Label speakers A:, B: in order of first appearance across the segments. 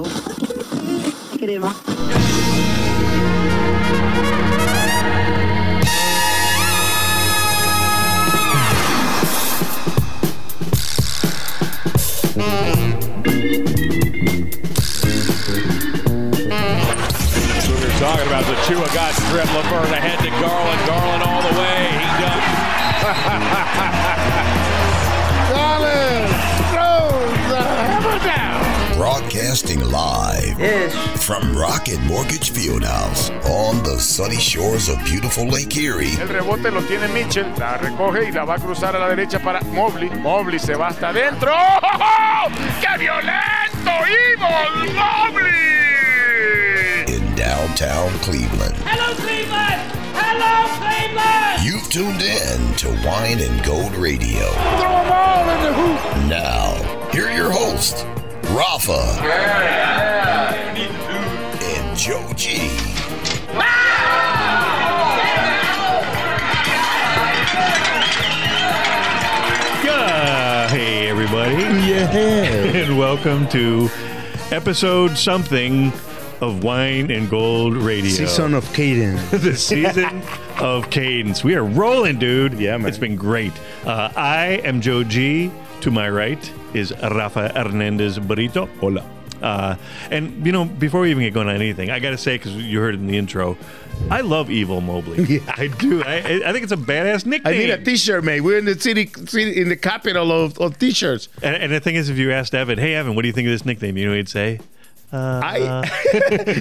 A: We were talking about. The Chua got strip. LeVert ahead to Garland. Garland all the way. He does.
B: Broadcasting live from Rocket Mortgage Fieldhouse on the sunny shores of beautiful Lake Erie.
C: El rebote lo tiene Mitchell. La recoge y la va a cruzar a la derecha para Mobley. Mobley se va hasta adentro. ¡Oh! ¡Qué violento! ¡Evil Mobley!
B: in downtown Cleveland.
D: Hello, Cleveland! Hello, Cleveland!
B: You've tuned in to Wine and Gold Radio.
C: Throw them all in the hoop.
B: Now, here are your hosts, Rafa and Joe G.
A: Yeah. Hey, everybody. Yeah. and welcome to episode something of Wine and Gold Radio.
E: Season of Cadence.
A: the season of cadence. We are rolling, dude.
E: Yeah, man.
A: It's been great. Uh, I am Joe G. To my right is Rafa Hernandez Brito. Hola. Uh, and you know, before we even get going on anything, I got to say because you heard it in the intro, I love Evil Mobley.
E: Yeah.
A: I do. I, I think it's a badass nickname.
E: I need a T-shirt, mate. We're in the city, city in the capital of, of T-shirts.
A: and, and the thing is, if you asked Evan, "Hey, Evan, what do you think of this nickname?" You know, what he'd say, Uh,
E: I uh.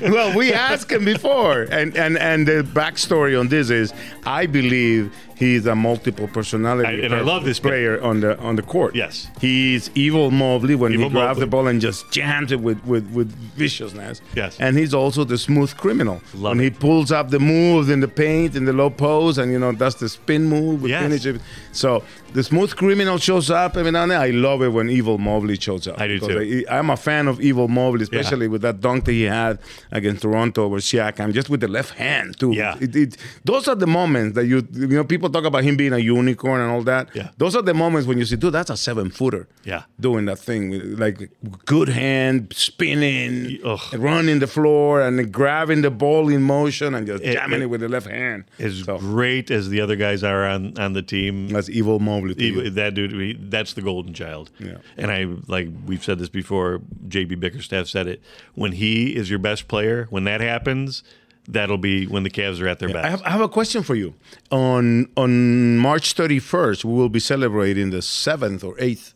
E: well, we asked him before, and and and the backstory on this is, I believe he's a multiple personality
A: I- and I love this guy.
E: player on the on the court.
A: Yes.
E: he's evil Mobley when
A: Evil
E: he grabs
A: Mobley.
E: the ball and just jams it with with with viciousness.
A: Yes.
E: and he's also the smooth criminal
A: Love
E: when
A: it.
E: he pulls up the moves in the paint in the low post, and you know that's the spin move. With
A: Yes.
E: finish it. So the smooth criminal shows up every now and then. I love it when evil Mobley shows up.
A: I do too.
E: I, I'm a fan of evil Mobley, especially with that dunk that he had against Toronto over Siakam, just with the left hand too.
A: Yeah.
E: It, it, those are the moments that you you know people talk about him being a unicorn and all that.
A: Yeah.
E: Those are the moments when you see, dude, that's a seven footer.
A: Yeah.
E: Doing that thing with, like good hand, spinning,
A: Ugh.
E: running the floor, and grabbing the ball in motion and just
A: It-
E: jamming it,
A: it-
E: with the left hand.
A: as
E: So,
A: great as the other guys are on on the team,
E: that's evil Mobley. To you.
A: that dude, that's the golden child.
E: Yeah.
A: And I like we've said this before. JB Bickerstaff said it. When he is your best player, when that happens, that'll be when the Cavs are at their best.
E: I have, I have a question for you. On on March 31st, we will be celebrating the seventh or eighth,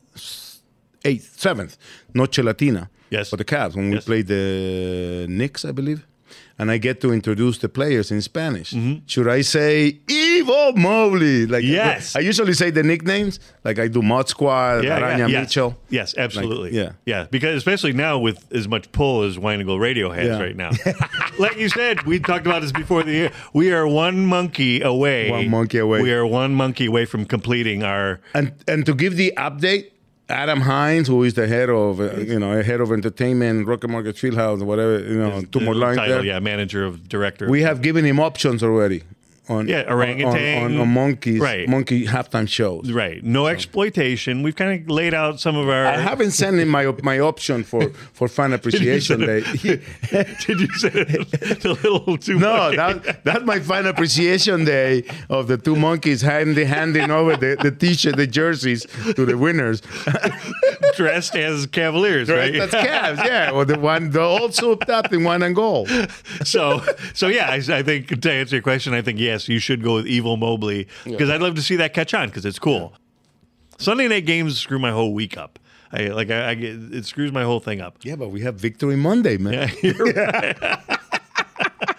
E: eighth, seventh Noche Latina.
A: Yes.
E: For the Cavs when we
A: Yes.
E: play the Knicks, I believe. And I get to introduce the players in Spanish. Should I say Evo Mobley? Like
A: Mm-hmm. Yes.
E: I usually say the nicknames, like I do Mod Squad, Araña
A: yes.
E: Mitchell.
A: Yes, absolutely.
E: yeah.
A: yeah. Because especially now with as much pull as Wine Radio has
E: Yeah.
A: right now. like you said, we talked about this before the year. We are one monkey away.
E: One monkey away.
A: We are one monkey away from completing our.
E: And and to give the update, Adam Hines, who is the head of uh, you know head of entertainment, Rocket Mortgage Fieldhouse, whatever you know, two more lines
A: title,
E: there.
A: yeah, manager of director.
E: We have given him options already on
A: Yeah, orangutan.
E: on, on, on monkeys,
A: Right.
E: monkey halftime shows.
A: right. No exploitation. We've kind of laid out some of our.
E: I haven't sent in my my option for for fan appreciation day.
A: Did you say it a little too
E: No, that, that's my fan appreciation day of the two monkeys handing handing over the, the t-shirt, the jerseys to the winners.
A: dressed as Cavaliers, right?
E: That's Cavs, yeah. Or the one, the all souped up in one and goal.
A: so, so yeah, I, I think to answer your question, I think yes, you should go with Evil Mobley because I'd love to see that catch on because it's cool. Sunday night games screw my whole week up. I like I, I get it screws my whole thing up.
E: Yeah, but we have Victory Monday, man.
A: Yeah, you're right.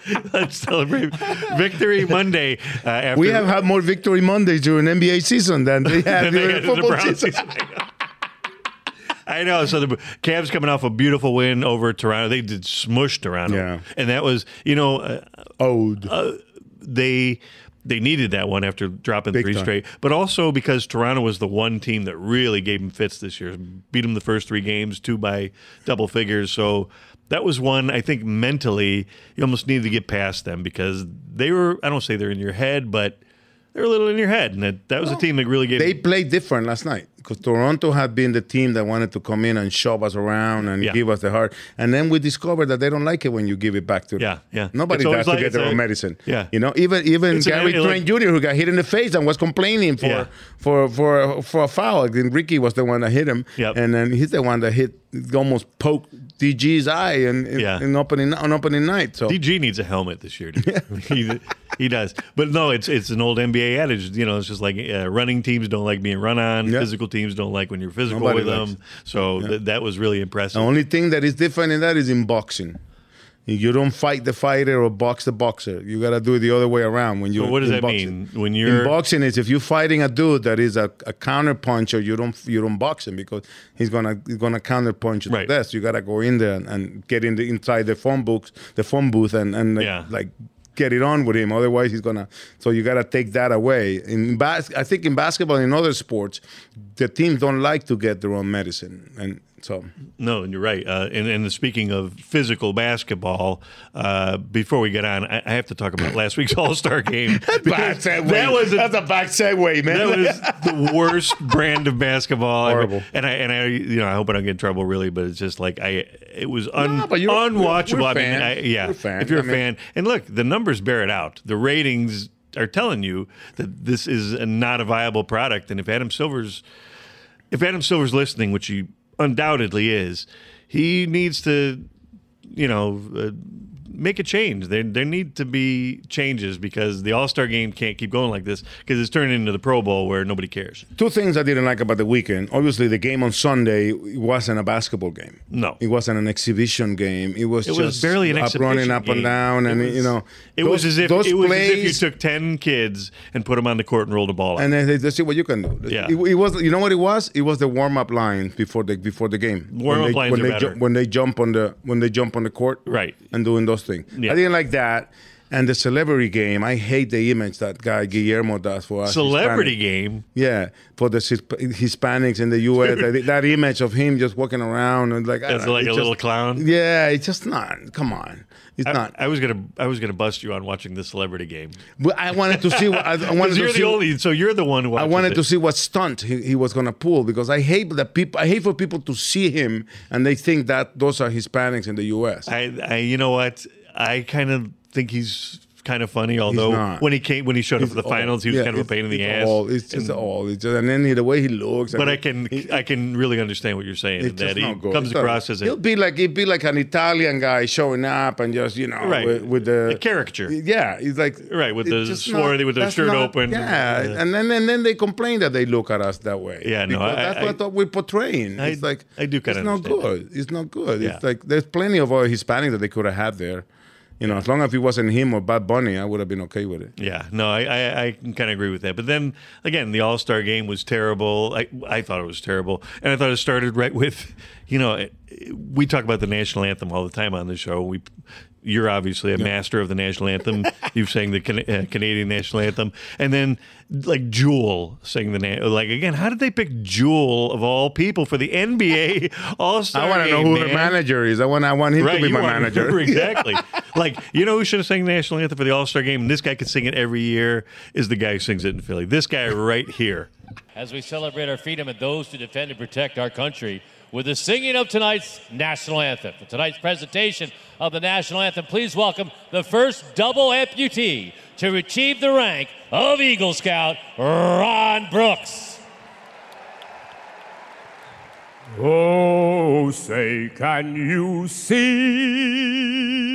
A: Let's celebrate Victory Monday. Uh, after
E: We have had more Victory Mondays during NBA season than they had
A: than they
E: during
A: had in the
E: football season.
A: season. I know. So the Cavs coming off a beautiful win over Toronto. They did smush Toronto.
E: Yeah.
A: And that was, you know, uh,
E: Ode.
A: They they needed that one after dropping
E: Big
A: three
E: time.
A: straight, but also because Toronto was the one team that really gave them fits this year. Beat them the first three games, two by double figures. So that was one I think mentally you almost needed to get past them because they were I don't say they're in your head, but they're a little in your head, and that, that was a team that really gave.
E: They played different last night because Toronto had been the team that wanted to come in and shove us around and
A: Yeah.
E: give us the heart. And then we discovered that they don't like it when you give it back to them.
A: Yeah, yeah.
E: Nobody
A: It's always
E: to
A: like-
E: get their
A: a-
E: own medicine.
A: yeah.
E: You know, even even
A: It's an-
E: Gary
A: like-
E: Trent Jr., who got hit in the face and was complaining for
A: Yeah.
E: for for for a foul. And Ricky was the one that hit him.
A: Yep.
E: And then he's the one that hit almost poked DG's eye in, in,
A: Yeah.
E: in opening on opening night. So
A: DG needs a helmet this year. he, he does, but no, it's it's an old NBA adage. You know, it's just like uh, running teams don't like being run on.
E: Yeah.
A: Physical teams don't like when you're physical
E: Nobody
A: with
E: likes
A: them. So th- that was really impressive.
E: The only thing that is different in that is in boxing. You don't fight the fighter or box the boxer. You got to do it the other way around. When you
A: But what does that
E: boxing.
A: mean? When you're-
E: in boxing, is if you're fighting a dude that is a, a counter puncher, you don't you don't box him because he's gonna he's gonna counter punch you
A: Right.
E: to death. You got to go in there and, and get in the inside the phone books, the phone booth, and and like,
A: Yeah.
E: like get it on with him. Otherwise, he's gonna. So you got to take that away. In bas- I think in basketball and in other sports, the teams don't like to get their own medicine, and so.
A: No, and you're right. Uh, and, and speaking of physical basketball, uh, before we get on, I, I have to talk about last week's All Star game.
E: Bad segue.
A: That was a,
E: That's a back segue, man.
A: that was the worst brand of basketball. ever.
E: Horrible.
A: And I and I you know I hope I don't get in trouble really, but it's just like I it was un,
E: No, but you're-
A: unwatchable.
E: we're
A: I mean. I, yeah,
E: We're fans.
A: if you're a
E: I mean-
A: fan, and look, the numbers bear it out. The ratings are telling you that this is a, not a viable product. And if Adam Silver's if Adam Silver's listening, which he undoubtedly is, he needs to, you know, uh, make a change. There, there need to be changes because the All Star game can't keep going like this because it's turning into the Pro Bowl where nobody cares.
E: Two things I didn't like about the weekend. Obviously, the game on Sunday wasn't a basketball game.
A: No.
E: it wasn't an exhibition game. It was
A: It
E: just
A: was barely an
E: up running up
A: game.
E: and down,
A: It
E: and
A: was-
E: you know,
A: It was as if
E: those
A: it was as if you took ten kids and put them on the court and rolled a ball out.
E: And then they, they see what you can do.
A: Yeah.
E: It, it was, you know what it was? It was the warm up line before the before the game.
A: Warm-up
E: when
A: lines
E: when
A: are
E: they
A: better.
E: when they jump on the when they jump on the court,
A: Right.
E: and doing those things.
A: Yeah.
E: I didn't like that. And the celebrity game, I hate the image that guy Guillermo does for us.
A: Celebrity
E: Hispanic.
A: game.
E: Yeah, for the Hispanics in the U.S., I think that image of him just walking around and like
A: As
E: uh,
A: like a
E: just-
A: little clown.
E: Yeah, it's just not. Come on, it's
A: I,
E: not.
A: I was gonna I was gonna bust you on watching the celebrity game.
E: But I wanted to see. What, I, I wanted to
A: you're
E: see.
A: the only so you're the one who
E: I wanted
A: it.
E: to see what stunt he, he was gonna pull because I hate that people. I hate for people to see him and they think that those are Hispanics in the U.S.
A: I, I you know what? I kind of think he's kind of funny. Although when he came when he showed up for the
E: All-
A: finals, he was
E: yeah,
A: kind of a pain in the
E: it's
A: ass.
E: All, it's just
A: And-
E: all. It's just, and then he, the way he looks.
A: but
E: and
A: I can I can really understand what you're saying.
E: It's
A: That he
E: not good.
A: comes
E: It's not-
A: across as a
E: he'll be like he'd be like an Italian guy showing up and just you know
A: Right.
E: with, with the
A: A caricature.
E: Yeah, he's like
A: Right, with the swarthy- with the shirt open.
E: Yeah,
A: Yeah.
E: and then and then they complain that they look at us that way.
A: Yeah, no, I-
E: that's
A: I-
E: what I we're portraying. It's like
A: I do kinda
E: It's not good. It's not good. It's like there's plenty of other Hispanics that they could have had there. You know, as long as it wasn't him or Bad Bunny, I would have been okay with it.
A: Yeah, no, I, I, I kind of agree with that. But then again, the All Star game was terrible. I, I thought it was terrible, and I thought it started right with, you know, we talk about the national anthem all the time on the show. We you're obviously a master of the national anthem. You've sang the Can- uh, Canadian national anthem, and then like Jewel sang the na- like again. How did they pick Jewel of all people for the NBA All Star?
E: I want to know who the manager is. I want. I want him
A: Right,
E: to be my
A: want-
E: manager.
A: exactly. like you know who should have sang the national anthem for the All Star game? And this guy could sing it every year. Is the guy who sings it in Philly? This guy right here.
F: as we celebrate our freedom and those who defend and protect our country with the singing of tonight's national anthem. For tonight's presentation of the national anthem, please welcome the first double amputee to achieve the rank of Eagle Scout, Ron Brooks.
G: Oh, say, can you see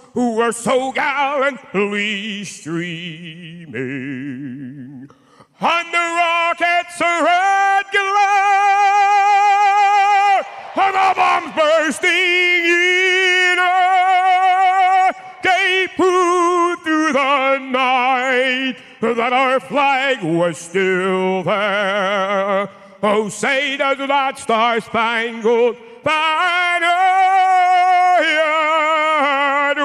G: who were so gallantly streaming. On the rocket's red glare, and the bombs bursting in air, proof through the night that our flag was still there. Oh, say does that star-spangled banner yet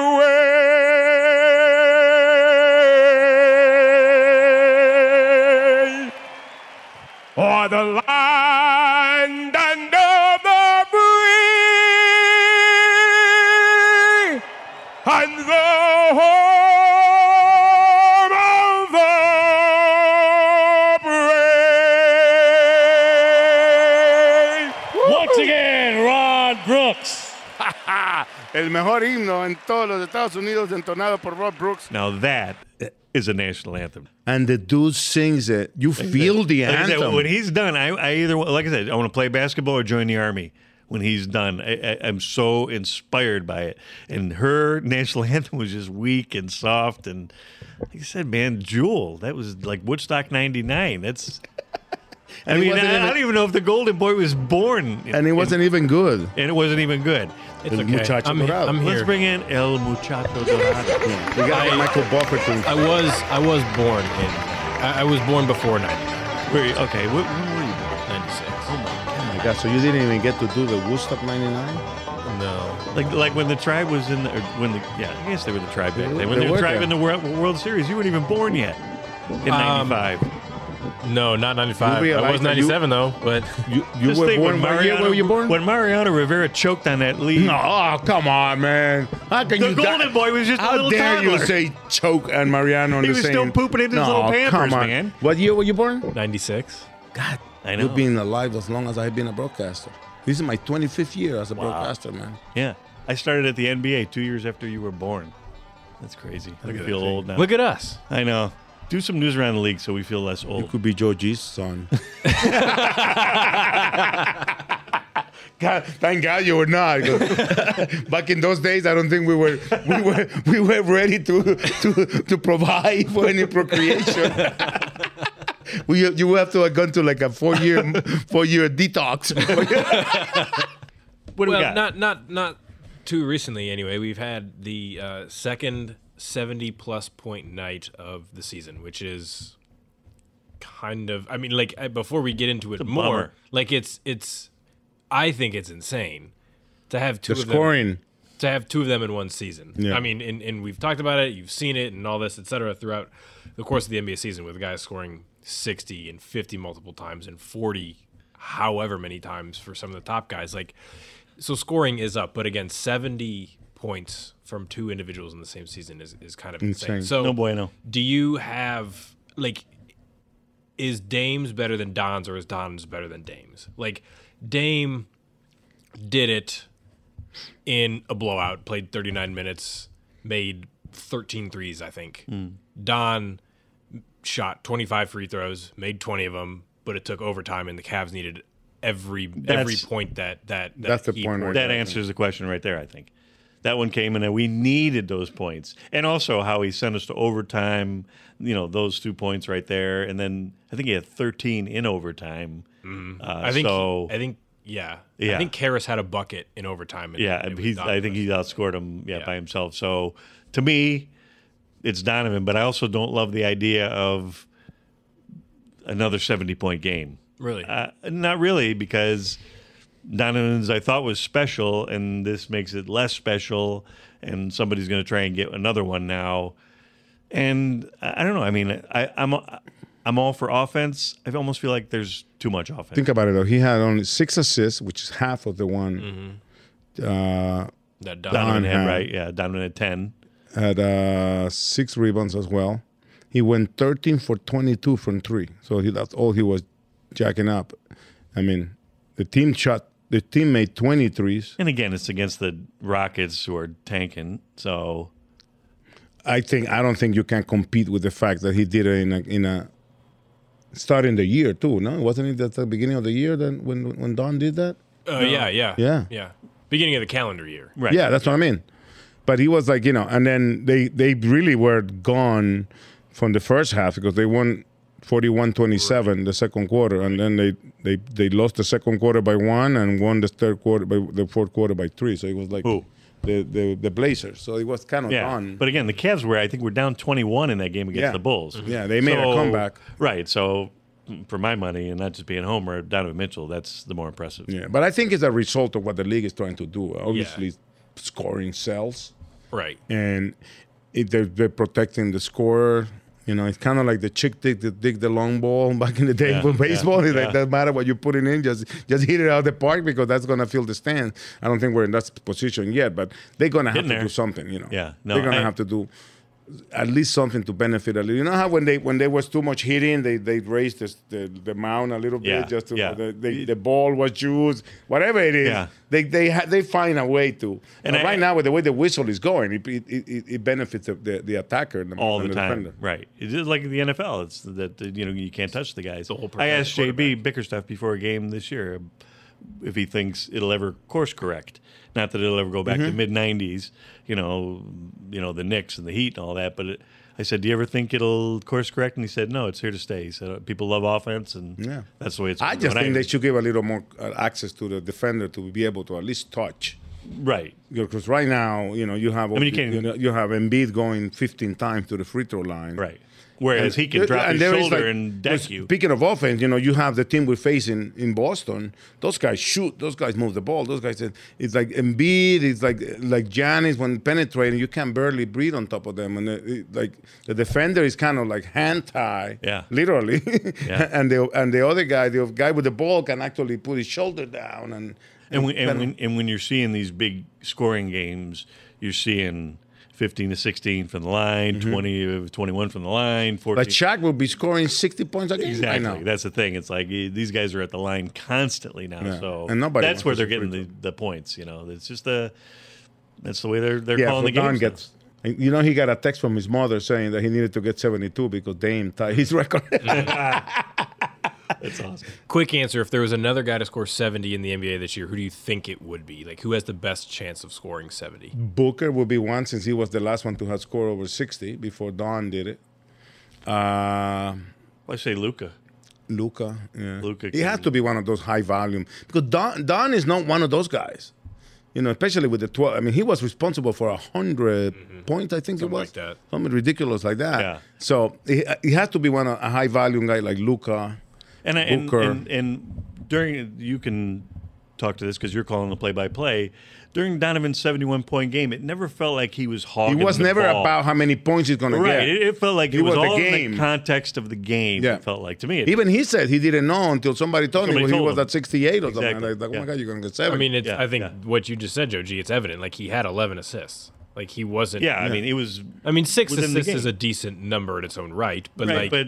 G: wave? O'er the land
E: El mejor himno en todos los Estados Unidos entonado por Rob Brooks.
A: Now that is a national anthem.
E: And the dude sings it. You feel the
A: Like I said,
E: anthem.
A: when he's done, I, I either like I said, I want to play basketball or join the army. When he's done, I, I, I'm so inspired by it. And her national anthem was just weak and soft, and like I said, man, Jewel, that was like Woodstock '99. That's. I mean, I,
E: wasn't
A: I don't even know if the Golden Boy was born,
E: and it wasn't even good.
A: and it wasn't even good.
E: It's El okay. Muchacho I'm he- Dorado. I'm
A: Let's
E: here.
A: bring in El Muchacho Dorado.
E: We got
H: I-
E: Michael Buffer to
H: I was I was born in I, I was born before 90.
A: Were you- okay, when, when were you born?
H: 96.
E: Oh my God! So you didn't even get to do the Woodstock '99?
H: No.
A: Like like when the tribe was in the or when the yeah I guess they were the tribe back then when
E: They
A: the
E: were
A: tribe
E: there.
A: in the World, World Series you weren't even born yet in
H: Um,
A: '95.
H: No, not 95. I
E: realize
H: was
E: that you-
H: 97 though, but
E: You you
A: Just
E: were
A: think
E: born.
A: when
E: What year
A: Mariano,
E: were you born?
A: When Mariano Rivera choked on that lead.
E: Oh, come on, man! How can
A: The
E: you?
A: Golden Boy was just a
E: How
A: little
E: dare you
A: toddler.
E: say choke and Mariano
A: He was
E: same?
A: still pooping in his
E: no,
A: little Pampers,
E: come on.
A: man.
E: What year were you born?
H: 96.
E: God,
A: I know.
E: you've been alive as long as I've been a broadcaster. This is my 25th year as a broadcaster, man.
A: Yeah, I started at the NBA two years after you were born. That's crazy. I feel
E: that
A: old now.
H: Look at us.
A: I know. Do some news around the league so we feel less old.
E: You could be Joe G's son. God, thank God you were not. Back in those days, I don't think we were we were we were ready to to, to provide for any procreation. we you would have to have gone to like a four year four year detox.
A: What do
H: well,
A: we got?
H: not not not too recently anyway. We've had the uh, second 70 plus point night of the season, which is kind of I mean like before we get into it more,
A: bummer.
H: like it's it's I think it's insane to have two
E: the
H: of them
E: scoring.
H: to have two of them in one season.
E: Yeah.
H: I mean, and, and we've talked about it, you've seen it, and all this, et cetera, throughout the course of the NBA season, with guys scoring 60 and 50 multiple times and 40, however many times for some of the top guys. Like, so scoring is up, but again, 70 points from two individuals in the same season is, is kind of insane.
E: Insane.
H: So,
A: no bueno.
H: do you have like is Dames better than Don's or is Don's better than Dames? Like Dame did it in a blowout, played 39 minutes, made 13 threes, I think.
A: Hmm.
H: Don shot 25 free throws, made 20 of them, but it took overtime and the Cavs needed every every point that that, that
E: That's the point
A: That answers the question right there. I think that one came in, and we needed those points, and also how he sent us to overtime. You know, those two points right there, and then I think he had 13 in overtime. Uh,
H: Mm-hmm. I think.
A: so.
H: I think. Yeah.
A: Yeah.
H: I think Caris had a bucket in overtime. and
A: yeah. I think he outscored him. Yeah,
H: Yeah.
A: by himself. So to me, it's Donovan, but I also don't love the idea of another 70 point game.
H: Really?
A: Uh, not really, because Donovan's I thought was special, and this makes it less special, and somebody's going to try and get another one now. And I I don't know. I mean, I, I'm I'm all for offense. I almost feel like there's too much offense.
E: Think about it though. He had only six assists, which is half of the one.
A: Mm-hmm.
E: Uh,
H: That
A: Donovan had
E: had.
A: right, yeah. Donovan had ten.
E: had uh, six rebounds as well. He went 13 for 22 from three. So he, that's all he was jacking up. I mean, the team shot, the team made 23s.
A: And again, it's against the Rockets who are tanking. So
E: I think I don't think you can compete with the fact that he did it in a, in a starting the year too. No, wasn't it at the beginning of the year then when when Don did that?
H: Uh, yeah, yeah,
E: Yeah.
H: yeah. Beginning of the calendar year.
A: right,
E: Yeah, that's what I mean. But he was like, you know, and then they they really were gone from the first half because they won 41-27 the second quarter, and then they, they they lost the second quarter by one and won the third quarter by the fourth quarter by three. So it was like
A: Who?
E: the the the Blazers. So it was kind of
A: yeah.
E: gone.
A: But again, the Cavs were I think were down 21 in that game against
E: Yeah.
A: the Bulls.
E: Yeah, they made a comeback.
A: Right. So mm, for my money, and not just being Homer, Donovan Mitchell, that's the more impressive.
E: yeah, but I think it's a result of what the league is trying to do. Obviously, scoring sells.
H: Right.
E: and they're, they're protecting the scorer. You know, it's kind of like the chick dig the dig the long ball back in the day
A: Yeah,
E: for
A: yeah,
E: baseball. It's
A: yeah.
E: like doesn't matter what you're putting in, just just hit it out of the park because that's gonna fill the stand. I don't think we're in that position yet, but they're gonna have
A: Getting
E: to
A: there.
E: do something. You know,
A: Yeah, no,
E: they're gonna
A: I-
E: have to do at least something to benefit a little. You know how when they when there was too much hitting, they they raised this, the the mound a little bit
A: Yeah,
E: just to
A: yeah.
E: the, the, the ball was used, whatever it is.
A: Yeah.
E: They they ha- they find a way to.
A: And
E: And
A: I-
E: right now, with the way the whistle is going, it it, it, it benefits the, the, the attacker and the,
A: all
E: and
A: the time.
E: defender.
A: Right. It's like the NFL. It's that that, you know you can't touch the guys.
H: The whole
A: I asked JB Bickerstaff before a game this year if he thinks it'll ever course correct. Not that it'll ever go back to
E: Mm-hmm.
A: mid '90s. You know, you know the Knicks and the Heat and all that. But it, I said, "Do you ever think it'll course correct?" And he said, "No, it's here to stay." He said, "People love offense, and
E: Yeah.
A: that's the way it's."
E: I just think they should give a little more uh, access to the defender to be able to at least touch.
A: right.
E: Because right now, you know, you have
A: mean, you
E: you, know, you have Embiid going 15 times to the free throw line.
A: Right. Whereas he can drop his
E: there is,
A: shoulder
E: like-
A: and deck you.
E: Speaking of offense, you know, you have the team we're facing in Boston. Those guys shoot. Those guys move the ball. Those guys, it's like Embiid. It's like like Giannis when penetrating, you can barely breathe on top of them. And the, it- like the defender is kind of like hand tie,
A: Yeah.
E: literally.
A: Yeah.
E: and the and the other guy, the guy with the ball, can actually put his shoulder down and.
A: And when, and,
E: kinda-
A: when, and when you're seeing these big scoring games, you're seeing 15 to 16 from the line, 20 to 21 from the line, 14.
E: Like Shaq will be scoring 60 points a game.
A: exactly. That's the thing. It's like eh, these guys are at the line constantly now.
E: Yeah.
A: So
E: And nobody
A: that's where they're getting the, the points. You know, it's just the that's the way they're they're
E: yeah,
A: calling the
E: Don
A: games.
E: gets. You know, he got a text from his mother saying that he needed to get 72 because Dame tied his record.
A: That's awesome.
H: Quick answer: If there was another guy to score seventy in the NBA this year, who do you think it would be? Like, who has the best chance of scoring seventy?
E: Booker would be one since he was the last one to have scored over 60 before Don did it. Uh,
A: I say Luka.
E: Luka, yeah.
A: Luka
E: He has to be one of those high volume because Don, Don is not one of those guys. You know, especially with the 12. I mean, he was responsible for a 100 points, I think
H: Mm-hmm. Something
E: it was.
H: like that.
E: Something ridiculous like that.
A: Yeah.
E: So he, he has to be one of a high volume guy like Luka.
A: And, and, and and during you can talk to this because you're calling the play-by-play. During Donovan's 71 point game, it never felt like he was
E: He
A: hogging.
E: was
A: the
E: never
A: ball.
E: about how many points he's going to
A: right.
E: get.
A: It, it felt like
E: He
A: it was,
E: was the
A: all in
E: game.
A: the context of the game.
E: Yeah.
A: It felt like to me. It,
E: Even he said he didn't know until somebody told
A: Somebody
E: him well, he was
A: him.
E: at 68 or something.
A: Exactly.
E: Like, oh my God, you're going to get
H: seven.
E: I
H: mean, it's,
A: Yeah,
H: I think
A: yeah.
H: what you just said, Joe G, it's evident. Like he had eleven assists. Like he wasn't.
A: yeah, I mean, it was.
H: I mean, six assists is a decent number in its own right, but
A: right,
H: like
A: but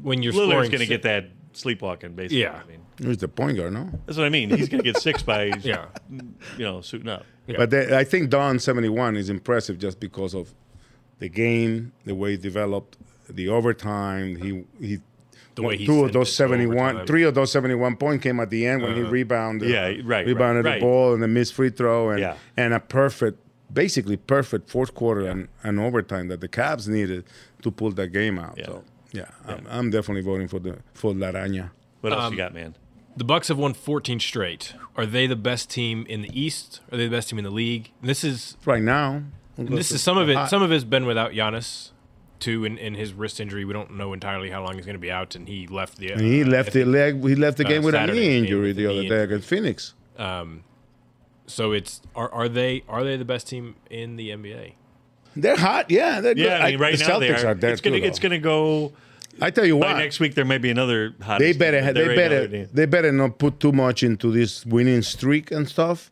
H: when you're
A: Lillard's
H: scoring,
A: going to get that sleepwalking. Basically,
H: Yeah.
A: I mean,
E: He's the point guard, no?
A: that's what I mean. He's going to get six by
H: Yeah.
A: you know suiting up.
E: But they, I think Don 71 is impressive just because of the game, the way he developed, the overtime. He he
H: The way he
E: two of those 71, three of those 71 point came at the end when he uh-huh. rebounded.
A: Yeah, right,
E: Rebounded
A: right,
E: the
A: right.
E: ball and the missed free throw and
A: Yeah.
E: and a perfect basically perfect fourth quarter and, and overtime that the Cavs needed to pull that game out. So yeah, I'm, I'm definitely voting for the for La Araña.
A: What else
H: Um,
A: you got, man?
H: The Bucks have won 14 straight. Are they the best team in the East? Are they the best team in the league? And this is
E: right now.
H: this is some of it. Some of it's been without Giannis, too, in, in his wrist injury. We don't know entirely how long he's going to be out, and he left the.
E: And he
H: uh,
E: left the leg. He left the
H: uh,
E: game with
H: Saturday's
E: a knee injury
H: with
E: the
H: a
E: other day against Phoenix.
H: Um, so it's are are they are they the best team in the NBA?
E: They're hot. Yeah, they're good.
A: Yeah, I mean, right
E: the
A: now they
E: Celtics
A: are.
E: are
A: it's gonna
E: too,
A: it's gonna go.
E: I tell you
A: By
E: what.
A: next week there may be another hot.
E: they better
A: team,
E: they
A: right
E: better
A: they're-
E: they better not put too much into this winning streak and stuff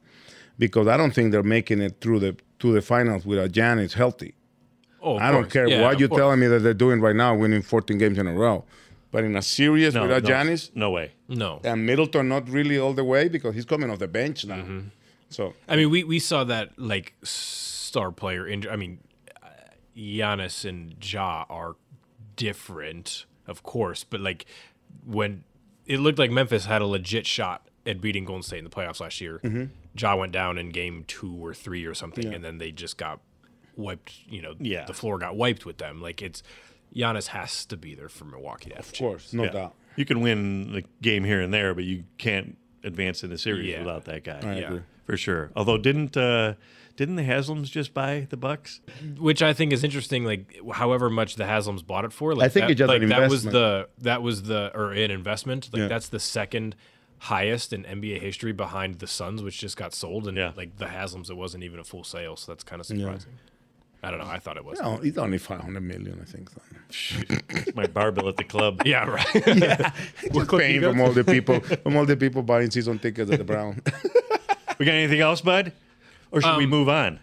E: because I don't think they're making it through the to the finals without Giannis healthy.
H: Oh, of
E: I don't care
H: Yeah,
E: what you're
H: course.
E: telling me that they're doing right now, winning 14 games in a row. But in a series
A: No,
E: without
A: no,
E: Giannis,
A: no way.
H: No.
E: and Middleton not really all the way because he's coming off the bench now.
H: Mm-hmm.
E: So
H: I mean, we, we saw that like star player injury. I mean, Giannis and Ja are different, of course, but like when it looked like Memphis had a legit shot at beating Golden State in the playoffs last year,
E: Mhm.
H: Ja went down in game two or three or something,
E: Yeah.
H: and then they just got wiped. You know,
A: Yeah.
H: the floor got wiped with them. Like it's Giannis has to be there for Milwaukee. To have
E: of course, no
A: Yeah.
E: doubt.
A: You can win the game here and there, but you can't advance in the series
H: Yeah.
A: without that guy.
E: I
H: Yeah.
E: agree.
A: for sure. Although didn't uh, didn't the Haslams just buy the Bucks?
H: which I think is interesting. Like, however much the Haslams bought it for, like
E: I think
H: that,
E: it's just
H: like that was the that was the or an investment. Like
E: Yeah.
H: that's the second highest in NBA history behind the Suns, which just got sold, and
A: Yeah.
H: like the Haslams, it wasn't even a full sale, so that's kind of surprising. I don't know. I thought it was.
E: No, it's only 500 million, I think. So.
A: It's my barbell at the club.
H: Yeah, right.
E: Just paying from all the people, from all the people buying season tickets at the Brown.
A: We got anything else, bud? Or should we
H: Um,
A: move on?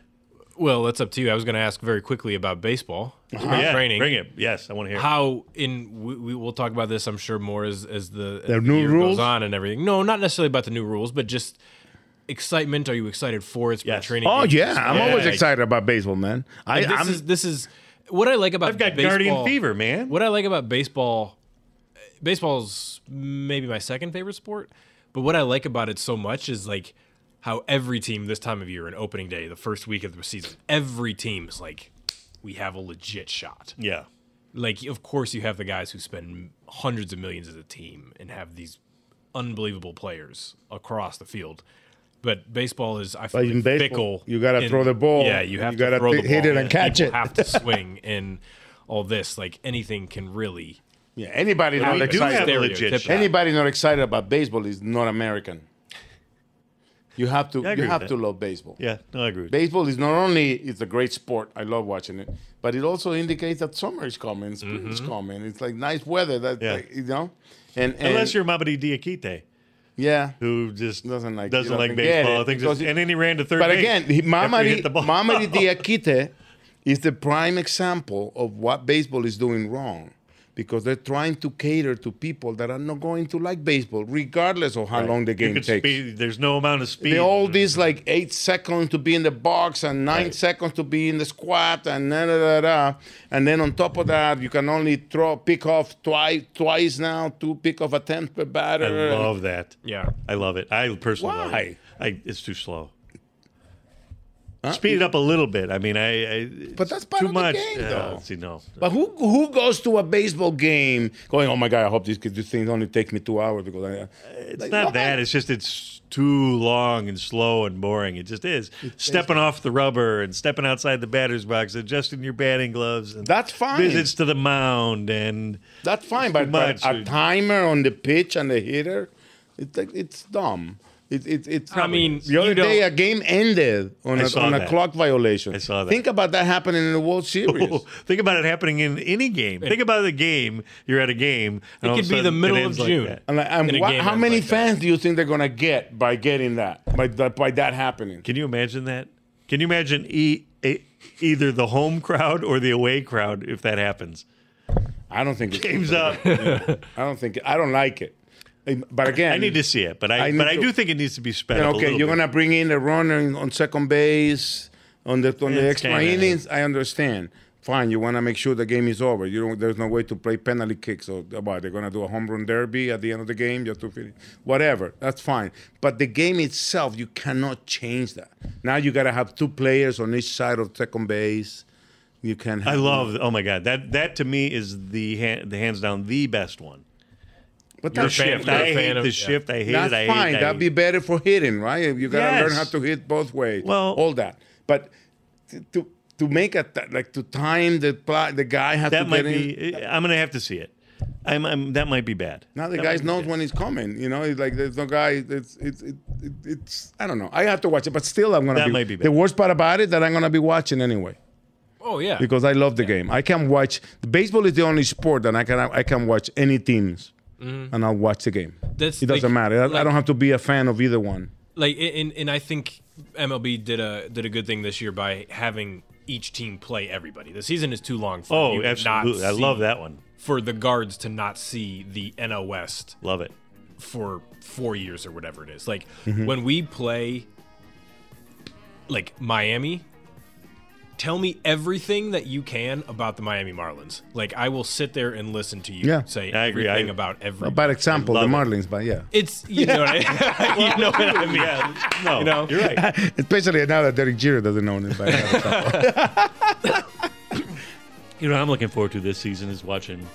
H: Well, that's up to you. I was going to ask very quickly about baseball spring
A: Yeah,
H: training.
A: bring it. Yes, I want to hear.
H: How in we, we will talk about this, I'm sure, more as as the, as
E: The
H: the
E: new
H: year
E: rules?
H: goes on and everything. No, not necessarily about the new rules, but just excitement. Are you excited for it? Spring
A: Yes.
H: training.
E: oh
H: games?
E: yeah, I'm
A: Yeah.
E: always excited about baseball, man. I,
H: And this
E: I'm
H: is this is what I like about. Baseball.
A: I've got
H: baseball,
A: Guardian fever, man.
H: What I like about baseball, baseball's maybe my second favorite sport, but what I like about it so much is like how every team this time of year, in opening day, the first week of the season, every team is like, we have a legit shot.
A: Yeah.
H: Like, of course, you have the guys who spend hundreds of millions as a team and have these unbelievable players across the field. But baseball is, I feel,
E: But
H: like,
E: baseball,
H: fickle.
E: you gotta throw the ball.
H: Yeah, you have
E: You
H: to
E: gotta
H: throw
E: th-
H: the
E: hit
H: ball,
E: it and catch
H: people
E: it.
H: have to swing and all this. Like anything can really.
E: yeah, anybody not excited.
H: legit.
E: Anybody not excited about baseball is not American. You have to
A: agree
E: you have to love baseball.
A: Yeah, no, I agree.
E: Baseball is not only it's a great sport. I love watching it, but it also indicates that summer is coming, spring is coming. It's like nice weather. That
A: Mm-hmm. Yeah.
E: like, you know, and, and
A: Unless you're Mamadi Diakite,
E: yeah,
A: who just
E: doesn't like
A: doesn't like baseball.
E: it
A: it's,
E: it-
A: and then he ran to third
E: But again, Mamadi
A: hit the ball.
E: Mamadi Diakite is the prime example of what baseball is doing wrong. Because they're trying to cater to people that are not going to like baseball, regardless of how
A: Right.
E: long the
A: You
E: game
A: could
E: takes.
A: speed- there's no amount of speed.
E: They all these mm-hmm. like eight seconds to be in the box and nine seconds to be in the squat and da, da, da, da. and then on top of that you can only throw pick off twice twice now two pick off attempts per batter.
A: I love that.
H: Yeah.
A: I love it. I personally love
E: Why?
A: it. I, it's too slow. Speed it up a little bit. I mean, I. I
E: But that's part
A: too
E: of the
A: much.
E: game,
A: Uh,
E: though.
A: See, no.
E: But who who goes to a baseball game going? Oh my god! I hope these this thing only take me two hours because I.
A: It's
E: Like,
A: not
E: why?
A: that. It's just it's too long and slow and boring. It just is. stepping off the rubber and stepping outside the batter's box, adjusting your batting gloves. And
E: That's fine.
A: Visits to the mound and
E: That's fine, but, but a timer on the pitch and the hitter, it's like it's dumb. It, it, it's.
H: I mean,
E: the other
H: you
E: day a game ended on
A: I
E: a,
A: saw
E: on a clock violation.
A: I saw that.
E: Think about that happening in the World oh, Series.
A: Oh, think about it happening in any game. Think about the game. You're at a game. and
H: It could be the middle of
A: ends like
H: June.
E: And, like, and
H: In a
E: wha-
H: game
E: how many
H: like that.
E: fans do you think they're gonna get by getting that by that by that happening?
A: Can you imagine that? Can you imagine e- e- either the home crowd or the away crowd if that happens?
E: I don't think it's
A: Game's up.
E: I don't think I don't like it. But again,
A: I need to see it, but I,
E: I
A: but I
E: to-
A: do think it needs to be sped
E: you
A: a
E: okay, you're
A: bit.
E: gonna bring in a runner on second base on the on the extra innings. I understand. fine. You want to make sure the game is over. You don't. There's no way to play penalty kicks or what they're gonna do a home run derby at the end of the game just to finish. Whatever, that's fine. But the game itself, you cannot change that. Now you gotta have two players on each side of second base. You can. Have
A: I love. Oh my god, that that to me is the hand, the hands down the best one.
E: But
A: the
E: that's
A: shift. I hate the shift. I hate
E: That's
A: it. I
E: fine.
A: it. I
E: That'd be better for hitting, right? You gotta learn how to hit both ways.
A: Well-
E: all that. But to to, to make a th- like to time the pla- the guy has
A: that
E: to
A: might
E: get in.
A: be. I'm gonna have to see it. I'm, I'm that might be bad.
E: Now the
A: That
E: guy knows when he's coming. You know, it's like there's no guy. It's it's it, it, it's. I don't know. I have to watch it, but still, I'm gonna.
A: That
E: be,
A: might be bad.
E: The worst part about it that I'm gonna be watching anyway
H: Oh yeah.
E: because I love the game. I can watch. Baseball is the only sport that I can I can watch any teams,
H: Mhm.
E: and I'll watch the game.
H: That's
E: it doesn't
H: like-
E: matter. I, I don't have to be a fan of either one.
H: like and and I think MLB did a did a good thing this year by having each team play everybody. The season is too long for
A: Oh,
H: you
A: absolutely.
H: not
A: I love that one.
H: For the guards to not see the NL West.
A: Love it.
H: For 4 years or whatever it is. Like
A: Mhm.
H: when we play like Miami Tell me everything that you can about the Miami Marlins. Like I will sit there and listen to you
E: Yeah.
H: say
A: I agree.
H: everything
A: I-
H: about every
E: A bad example, the
A: love it.
E: Marlins, but yeah.
H: It's you know what I, you know what I mean.
A: Yeah, no,
H: You know?
A: you're right.
E: Especially now that Derek Jeter doesn't know it. But
A: You know, I'm looking forward to this season is watching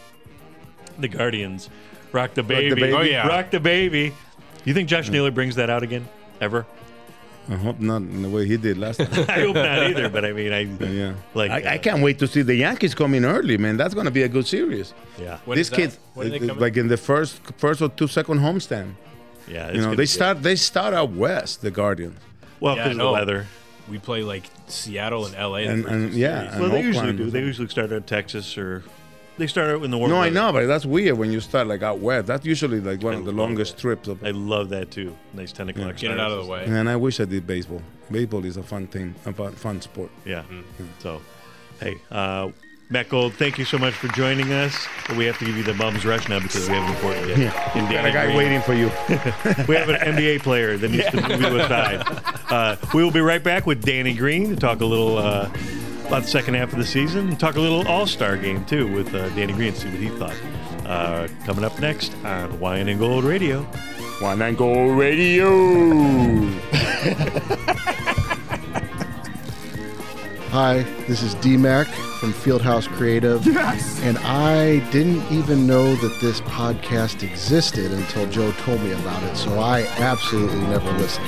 A: the Guardians rock the baby.
E: baby.
H: Oh, yeah.
A: rock the baby. You think Josh mm. Naylor brings that out again? Ever?
E: I hope not in the way he did last time.
A: I hope not either. But I mean, I
E: yeah.
A: like.
E: I, I
A: uh,
E: can't wait to see the Yankees coming early, man. That's going to be a good series.
A: Yeah,
H: When
E: this
H: is
E: kid,
H: When are they
E: it- it-
H: coming?
E: like in the first, first or two second homestand.
A: yeah. it's
E: You know, they
A: be
E: start, they start out west, the Guardians,
A: well
H: Yeah,
A: because
H: no.
A: of the weather.
H: We play like Seattle and LA.
E: and, and yeah, and
A: Well, they usually do. They usually start out Texas or they start out in the warm.
E: No, I know, but that's weird when you start like out west. That's usually like one
A: I
E: of the longest
A: that.
E: trips. Of,
A: I love that too. Nice ten o'clock.
H: Get it out of the way.
E: and I wish I did baseball. Baseball is a fun thing, a fun, fun sport.
A: Yeah. So, hey, uh, Matt Gold, thank you so much for joining us. We have to give you the bums rush now because we have an important guest.
E: Yeah,
A: in
E: got a guy
A: Green.
E: waiting for you.
A: we have an NBA player that needs to move you aside. Uh, we will be right back with Danny Green to talk a little uh, about the second half of the season and talk a little All Star game too with uh, Danny Green, see what he thought. Uh, coming up next on Wine and Gold Radio.
E: One and Go Radio.
I: Hi, this is DMAC from Fieldhouse Creative.
G: Yes!
I: And I didn't even know that this podcast existed until Joe told me about it, so I absolutely never listened.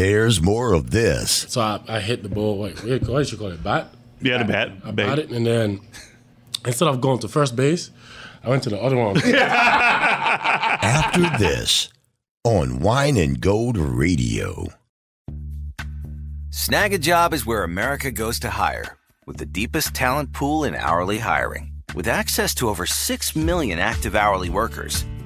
B: There's more of this
J: So I, I hit the ball. Wait, what did you call it? Bat?
A: Yeah, the bat.
J: I
A: Bat.
J: batted, and then instead of going to first base, I went to the other one.
B: after this on Wine and Gold Radio.
K: Snagajob is where America goes to hire, with the deepest talent pool in hourly hiring. With access to over 6 million active hourly workers,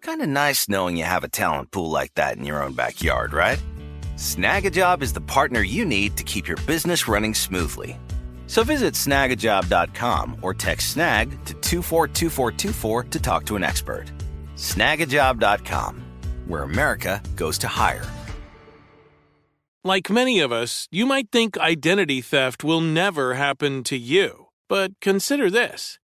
K: Kind of nice knowing you have a talent pool like that in your own backyard, right? Snagajob is the partner you need to keep your business running smoothly. So visit snagajob.com or text snag to 242424 to talk to an expert. Snagajob.com, where America goes to hire.
L: Like many of us, you might think identity theft will never happen to you. But consider this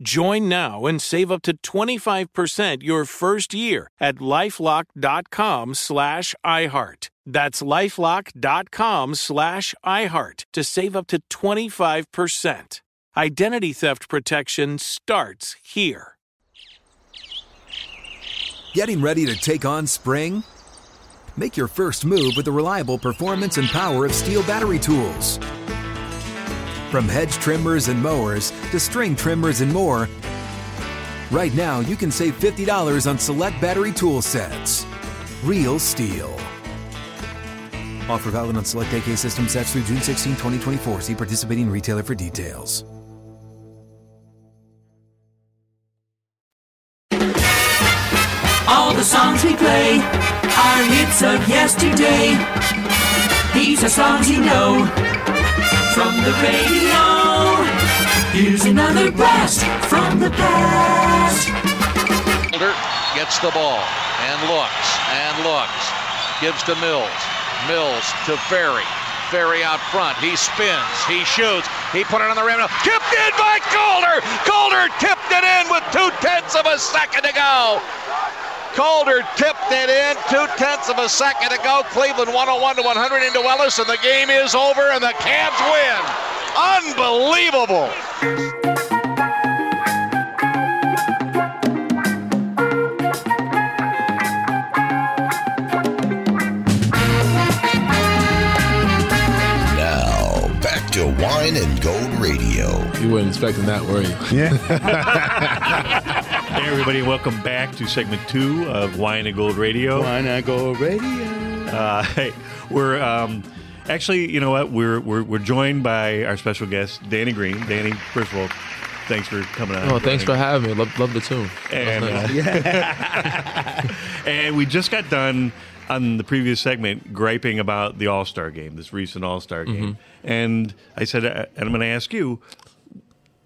L: Join now and save up to 25% your first year at lifelock.com slash iHeart. That's lifelock.com slash iHeart to save up to 25%. Identity theft protection starts here.
M: Getting ready to take on spring? Make your first move with the reliable performance and power of STIHL battery tools. From hedge trimmers and mowers to string trimmers and more, right now you can save $50 on select battery tool sets. Real STIHL. Offer valid on select AK system sets through June 16, 2024. See participating retailer for details.
D: All the songs we play are hits of yesterday. These are songs you know from the radio. Here's another blast from the past.
N: Gets the ball and looks and looks. Gives to Mills. Mills to Ferry. Ferry out front. He spins. He shoots. He put it on the rim. Tipped in by Calder. Calder tipped it in with two tenths of a second to go. Calder tipped it in two tenths of a second to go. Cleveland 101 to 100 into Ellis, and the game is over, and the Cavs win. Unbelievable.
B: Now, back to Wine and Gold Radio.
J: You weren't expecting that, were you?
A: Yeah. hey, everybody, welcome back to segment two of Wine and Gold Radio.
E: Wine and Gold Radio.
A: Uh, hey, we're um, actually, you know what? We're, we're we're joined by our special guest, Danny Green. Danny, first of all, thanks for coming on.
O: Oh, thanks for having me. Love, love the tune.
A: And,
O: nice.
A: uh, and we just got done on the previous segment griping about the All Star game, this recent All Star game. And I said, uh, and I'm going to ask you,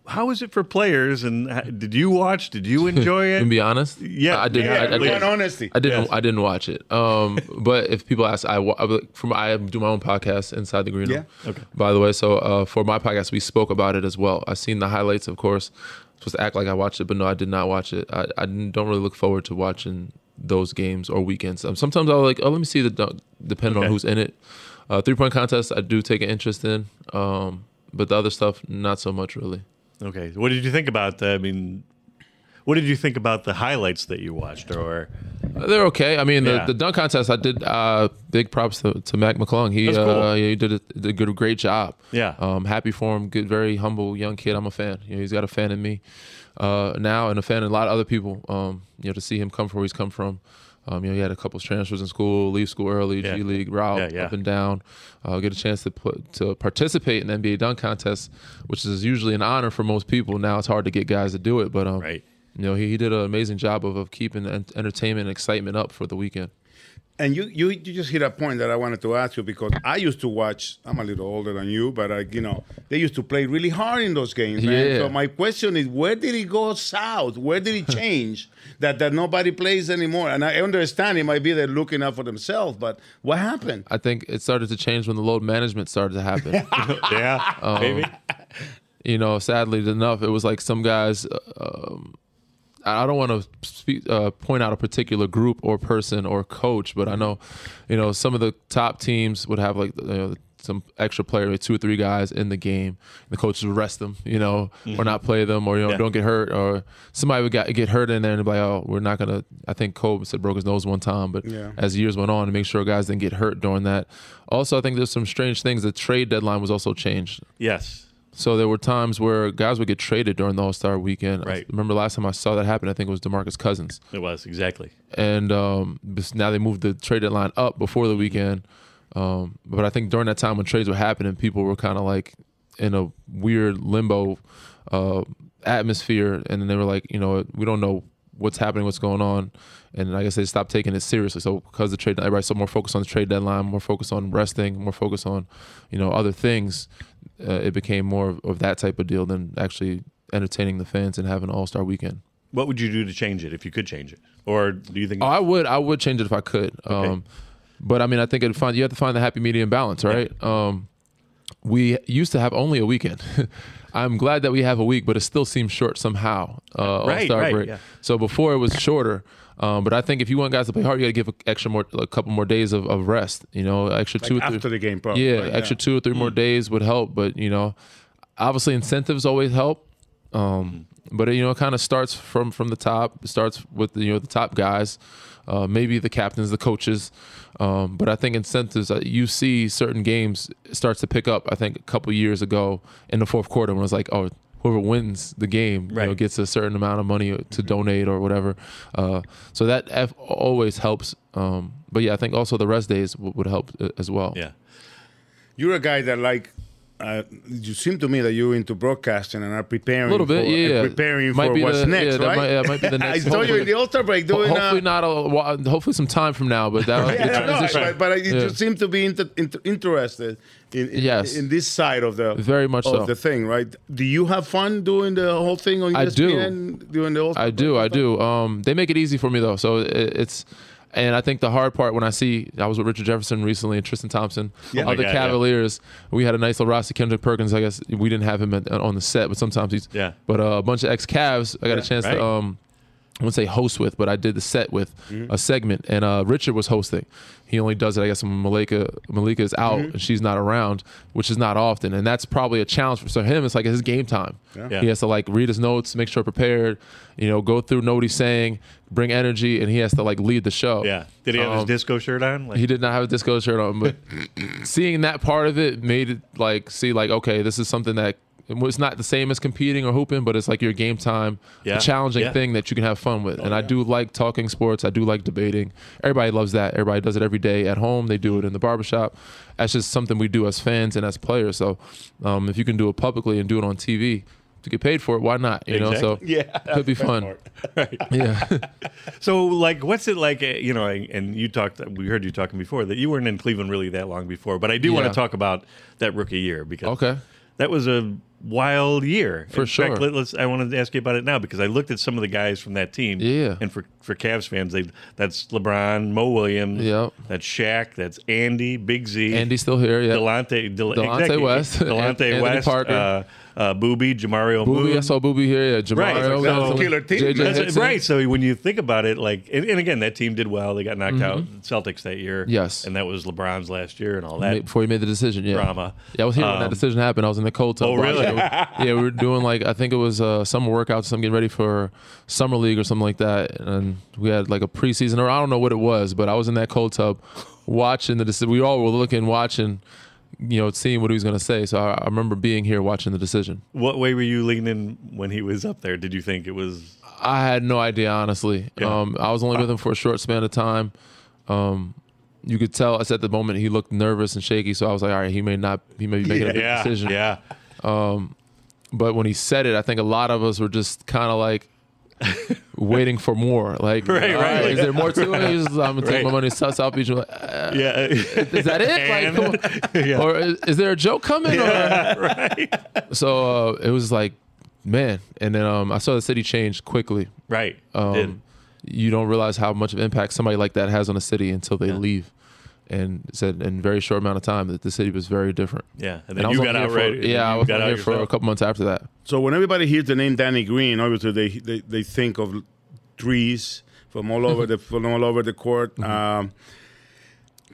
A: how is it for players? And h- did you watch? Did you enjoy it?
O: To be honest,
A: Yeah,
O: I didn't.
A: yeah,
O: I, I,
A: please.
O: didn't-
E: honesty.
O: I didn't.
A: Yes.
O: I didn't watch it. Um, but if people ask, I, I from I do my own podcast inside the green room.
E: Yeah.
A: Okay.
O: By the way, so uh, for my podcast, we spoke about it as well. I've seen the highlights, of course. supposed to act like I watched it, but no, I did not watch it. I, I don't really look forward to watching those games or weekends. Um, sometimes I'll like, oh, let me see the dunk, depending on who's in it. Uh, three point contest, I do take an interest in, um, but the other stuff, not so much really.
A: Okay. What did you think about the, I mean, what did you think about the highlights that you watched? Or
O: Uh, They're okay. I mean, the,
A: Yeah.
O: the dunk contest, I did. Uh, big props to, to Mac McClung. He
A: cool.
O: uh, yeah, he did a, did a good, great job.
A: Yeah.
O: Um, happy for him. Good, very humble young kid. I'm a fan. You know, he's got a fan in me uh, now, and a fan in a lot of other people. Um, you know, to see him come from where he's come from. Um, you know, he had a couple of transfers in school, leave school early,
A: Yeah.
O: G League route,
A: Yeah, yeah.
O: up and down. Uh, get a chance to put, to participate in the NBA dunk contest, which is usually an honor for most people. Now it's hard to get guys to do it, but um,
A: right.
O: you know, he, he did an amazing job of, of keeping en- entertainment and excitement up for the weekend.
E: And you, you, you just hit a point that I wanted to ask you because I used to watch. I'm a little older than you, but I, you know, they used to play really hard in those games, man.
O: Yeah.
E: So my question is, where did it go south? Where did it change that that nobody plays anymore? And I understand it might be they're looking out for themselves, but what happened?
O: I think it started to change when the load management started to happen.
A: yeah,
O: Um,
A: maybe.
O: you know, sadly enough, it was like some guys. Um, I don't want to speak, uh, point out a particular group or person or coach, but I know, you know, some of the top teams would have like you know, some extra player, like two or three guys in the game. The coaches would rest them, you know, or
A: Mhm.
O: not play them, or you know,
A: Yeah.
O: don't get hurt, or somebody would get, get hurt in there and be like, oh, we're not gonna. I think Kobe said broke his nose one time, but
E: Yeah.
O: as years went on, to make sure guys didn't get hurt during that. Also, I think there's some strange things. The trade deadline was also changed.
A: Yes.
O: So there were times where guys would get traded during the All Star weekend.
A: Right.
O: I remember last time I saw that happen, I think it was Demarcus Cousins.
A: It was exactly.
O: And um, now they moved the trade deadline up before the weekend. Um, but I think during that time when trades were happening, people were kind of like in a weird limbo uh, atmosphere, and then they were like, you know, we don't know what's happening, what's going on, and I guess they stopped taking it seriously. So because the trade, everybody's so more focused on the trade deadline, more focused on resting, more focused on, you know, other things. Uh, it became more of, of that type of deal than actually entertaining the fans and having an All Star weekend.
A: What would you do to change it if you could change it, or do you think?
O: Oh, I would. I would change it if I could. Um, but I mean, I think it'd find you have to find the happy medium balance, right? Um, we used to have only a weekend. I'm glad that we have a week, but it still seems short somehow. Uh,
A: Right,
O: All-Star
A: right,
O: break.
A: yeah.
O: So before it was shorter. Um, but I think if you want guys to play hard, you got to give a extra more, a couple more days of, of rest. You know, extra
E: Like
O: two or
E: after
O: three,
E: the game, probably,
O: Yeah, extra
E: Yeah.
O: two or three more days would help. But you know, obviously incentives always help. Um, but you know, it kind of starts from from the top. It starts with you know the top guys, uh, maybe the captains, the coaches. Um, but I think incentives. Uh, you see certain games starts to pick up. I think a couple years ago in the fourth quarter when it was like, oh, whoever wins the game, you know, gets a certain amount of money to donate or whatever. Uh, so that F always helps. Um, but yeah, I think also the rest days w- would help uh, as well.
A: Yeah.
E: You're a guy that like. Uh, you seem to me that you're into broadcasting and are preparing
O: A little bit,
E: for,
O: yeah,
E: uh,
O: yeah.
E: preparing
O: Might
E: for what's
O: the-
E: next,
O: yeah,
E: right?
O: might- yeah, might be the next-
E: I saw you in the All-Star break doing.
O: hopefully
E: uh,
O: not a hopefully some time from now, but that
E: yeah, no, but, but you
O: Yeah.
E: just seem to be inter, inter, interested in, in,
O: Yes.
E: in this side of the
O: Very much
E: of
O: so.
E: the thing, right? Do you have fun doing the whole thing on E
O: I do.
E: Doing the whole
O: I do, I do. Um, they make it easy for me though, so it, it's. And I think the hard part when I see I was with Richard Jefferson recently and Tristan Thompson,
A: Yeah.
O: the
A: my God, yeah.
O: Cavaliers. We had a nice little roster. Kendrick Perkins, I guess we didn't have him at, on the set, but sometimes he's.
A: Yeah.
O: But uh, a bunch of ex Cavs, I got
A: Yeah,
O: a chance
A: right.
O: to um, I wouldn't say host with, but I did the set with
A: Mm-hmm.
O: a segment, and uh, Richard was hosting. He only does it, I guess, when Malika Malika is out
A: Mm-hmm.
O: and she's not around, which is not often, and that's probably a challenge for so him. It's like his game time.
A: Yeah. Yeah.
O: He has to like read his notes, make sure prepared, you know, go through know what he's saying, bring energy, and he has to like lead the show.
A: Yeah. Did he have his
O: Um,
A: disco shirt on? Like,
O: he did not have a disco shirt on, but seeing that part of it made it like see like okay, this is something that it's not the same as competing or hooping, but it's like your game time,
A: Yeah.
O: a challenging
A: Yeah. Oh,
O: thing that you can have fun with. and I do like talking sports. I do like debating. Everybody loves that. Everybody does it every day at home. They do it in the barbershop. That's just something we do as fans and as players. So um, if you can do it publicly and do it on TV to get paid for it, why not? You know, so
A: Exactly. Yeah.
O: could be fun. Yeah.
A: So, like, what's it like? uh, You know, and you talked. We heard you talking before that you weren't in Cleveland really that long before, but I do want to talk about that rookie year because
O: Okay.
A: that was a wild year.
O: For
A: in
O: sure.
A: Fact, let, us I wanted to ask you about it now because I looked at some of the guys from that team.
O: Yeah.
A: And for for Cavs fans, they that's LeBron, Mo Williams.
O: Yep.
A: That's Shaq. That's Andy, Big Z.
O: Andy's still here. Yeah.
A: Delonte, Del-
O: Delonte
A: exactly.
O: West,
A: Delonte West,
O: Parker.
A: uh, uh, Boobie, Jamario
O: Boobie,
A: Moon.
O: I saw Boobie here. Yeah, Jamario.
A: Right, so-
E: Killer team.
A: That's right. So when you think about it, like, and, and again, that team did well. They got knocked out Celtics that year.
O: Mm-hmm. Yes.
A: and that was LeBron's last year and all that.
O: before he made the decision. Yeah,
A: drama.
O: Yeah, I was here when
A: Um,
O: that decision happened. I was in the cold tub.
A: Oh, really?
O: yeah, we were doing like I think it was uh, summer workouts. So I'm getting ready for summer league or something like that, and we had like a preseason or I don't know what it was, but I was in that cold tub watching the decision. We all were looking, watching, you know, seeing what he was going to say. So I, I remember being here watching the decision.
A: What way were you leaning when he was up there? Did you think it was?
O: I had no idea, honestly.
A: Yeah.
O: Um, I was only with him for a short span of time. Um, you could tell us at the moment he looked nervous and shaky. So I was like, all right, he may not, he may be making a big
A: Yeah,
O: decision.
A: yeah.
O: Um, but when he said it, I think a lot of us were just kind of like waiting for more. Like,
A: Right, right.
O: Is there more to it? I'm gonna take my money to South South Beach. Like, uh,
A: Yeah.
O: is that it? Like,
A: And-
O: come on.
A: Yeah.
O: Or is, is there a joke coming? Or-
A: right.
O: so uh, it was like, man. And then um, I saw the city change quickly.
A: Right.
O: Um, you don't realize how much of impact somebody like that has on a city until they leave. And said in a very short amount of time that the city was very different.
A: Yeah, and then
O: I was
A: you got
O: here
A: out
O: for-
A: right- and
O: Yeah, I was
A: got
O: only
A: out
O: here for a couple months after that.
E: So when everybody hears the name Danny Green, obviously they they, they think of trees from all over the from all over the court.
O: Mm-hmm.
E: Um,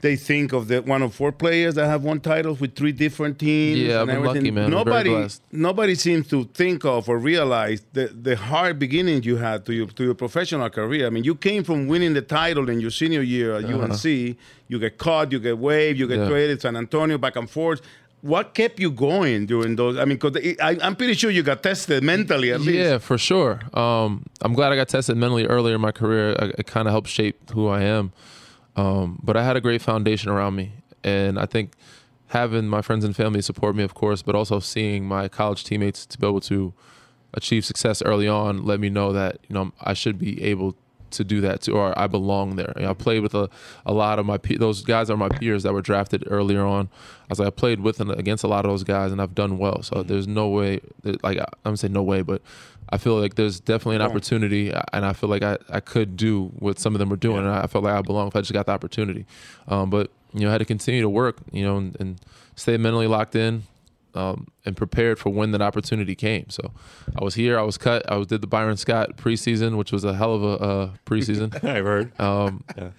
E: they think of the one of four players that have won titles with three different teams.
O: Yeah, I've been lucky, man.
E: Nobody nobody seems to think of or realize the the hard beginning you had to your to your professional career. I mean, you came from winning the title in your senior year at
O: Uh-huh.
E: UNC. You get caught, you get waived, you get
O: Yeah.
E: traded San Antonio back and forth. What kept you going during those? I mean, because I'm pretty sure you got tested mentally at least.
O: Yeah, for sure. Um, I'm glad I got tested mentally earlier in my career. I, it kind of helped shape who I am. Um, but I had a great foundation around me, and I think having my friends and family support me, of course, but also seeing my college teammates to be able to achieve success early on let me know that you know I should be able to do that too, or I belong there. You know, I played with a, a lot of my pe- those guys are my peers that were drafted earlier on. I was like I played with and against a lot of those guys, and I've done well. So there's no way, like I'm gonna say no way, but I feel like there's definitely an opportunity, and I feel like I, I could do what some of them were doing, and I felt like I belong if I just got the opportunity. Um, but you know, I had to continue to work, you know, and, and stay mentally locked in, um, and prepared for when that opportunity came. So I was here, I was cut, I was did the Byron Scott preseason, which was a hell of a uh, preseason.
A: I've heard.
O: Um,
A: Yeah.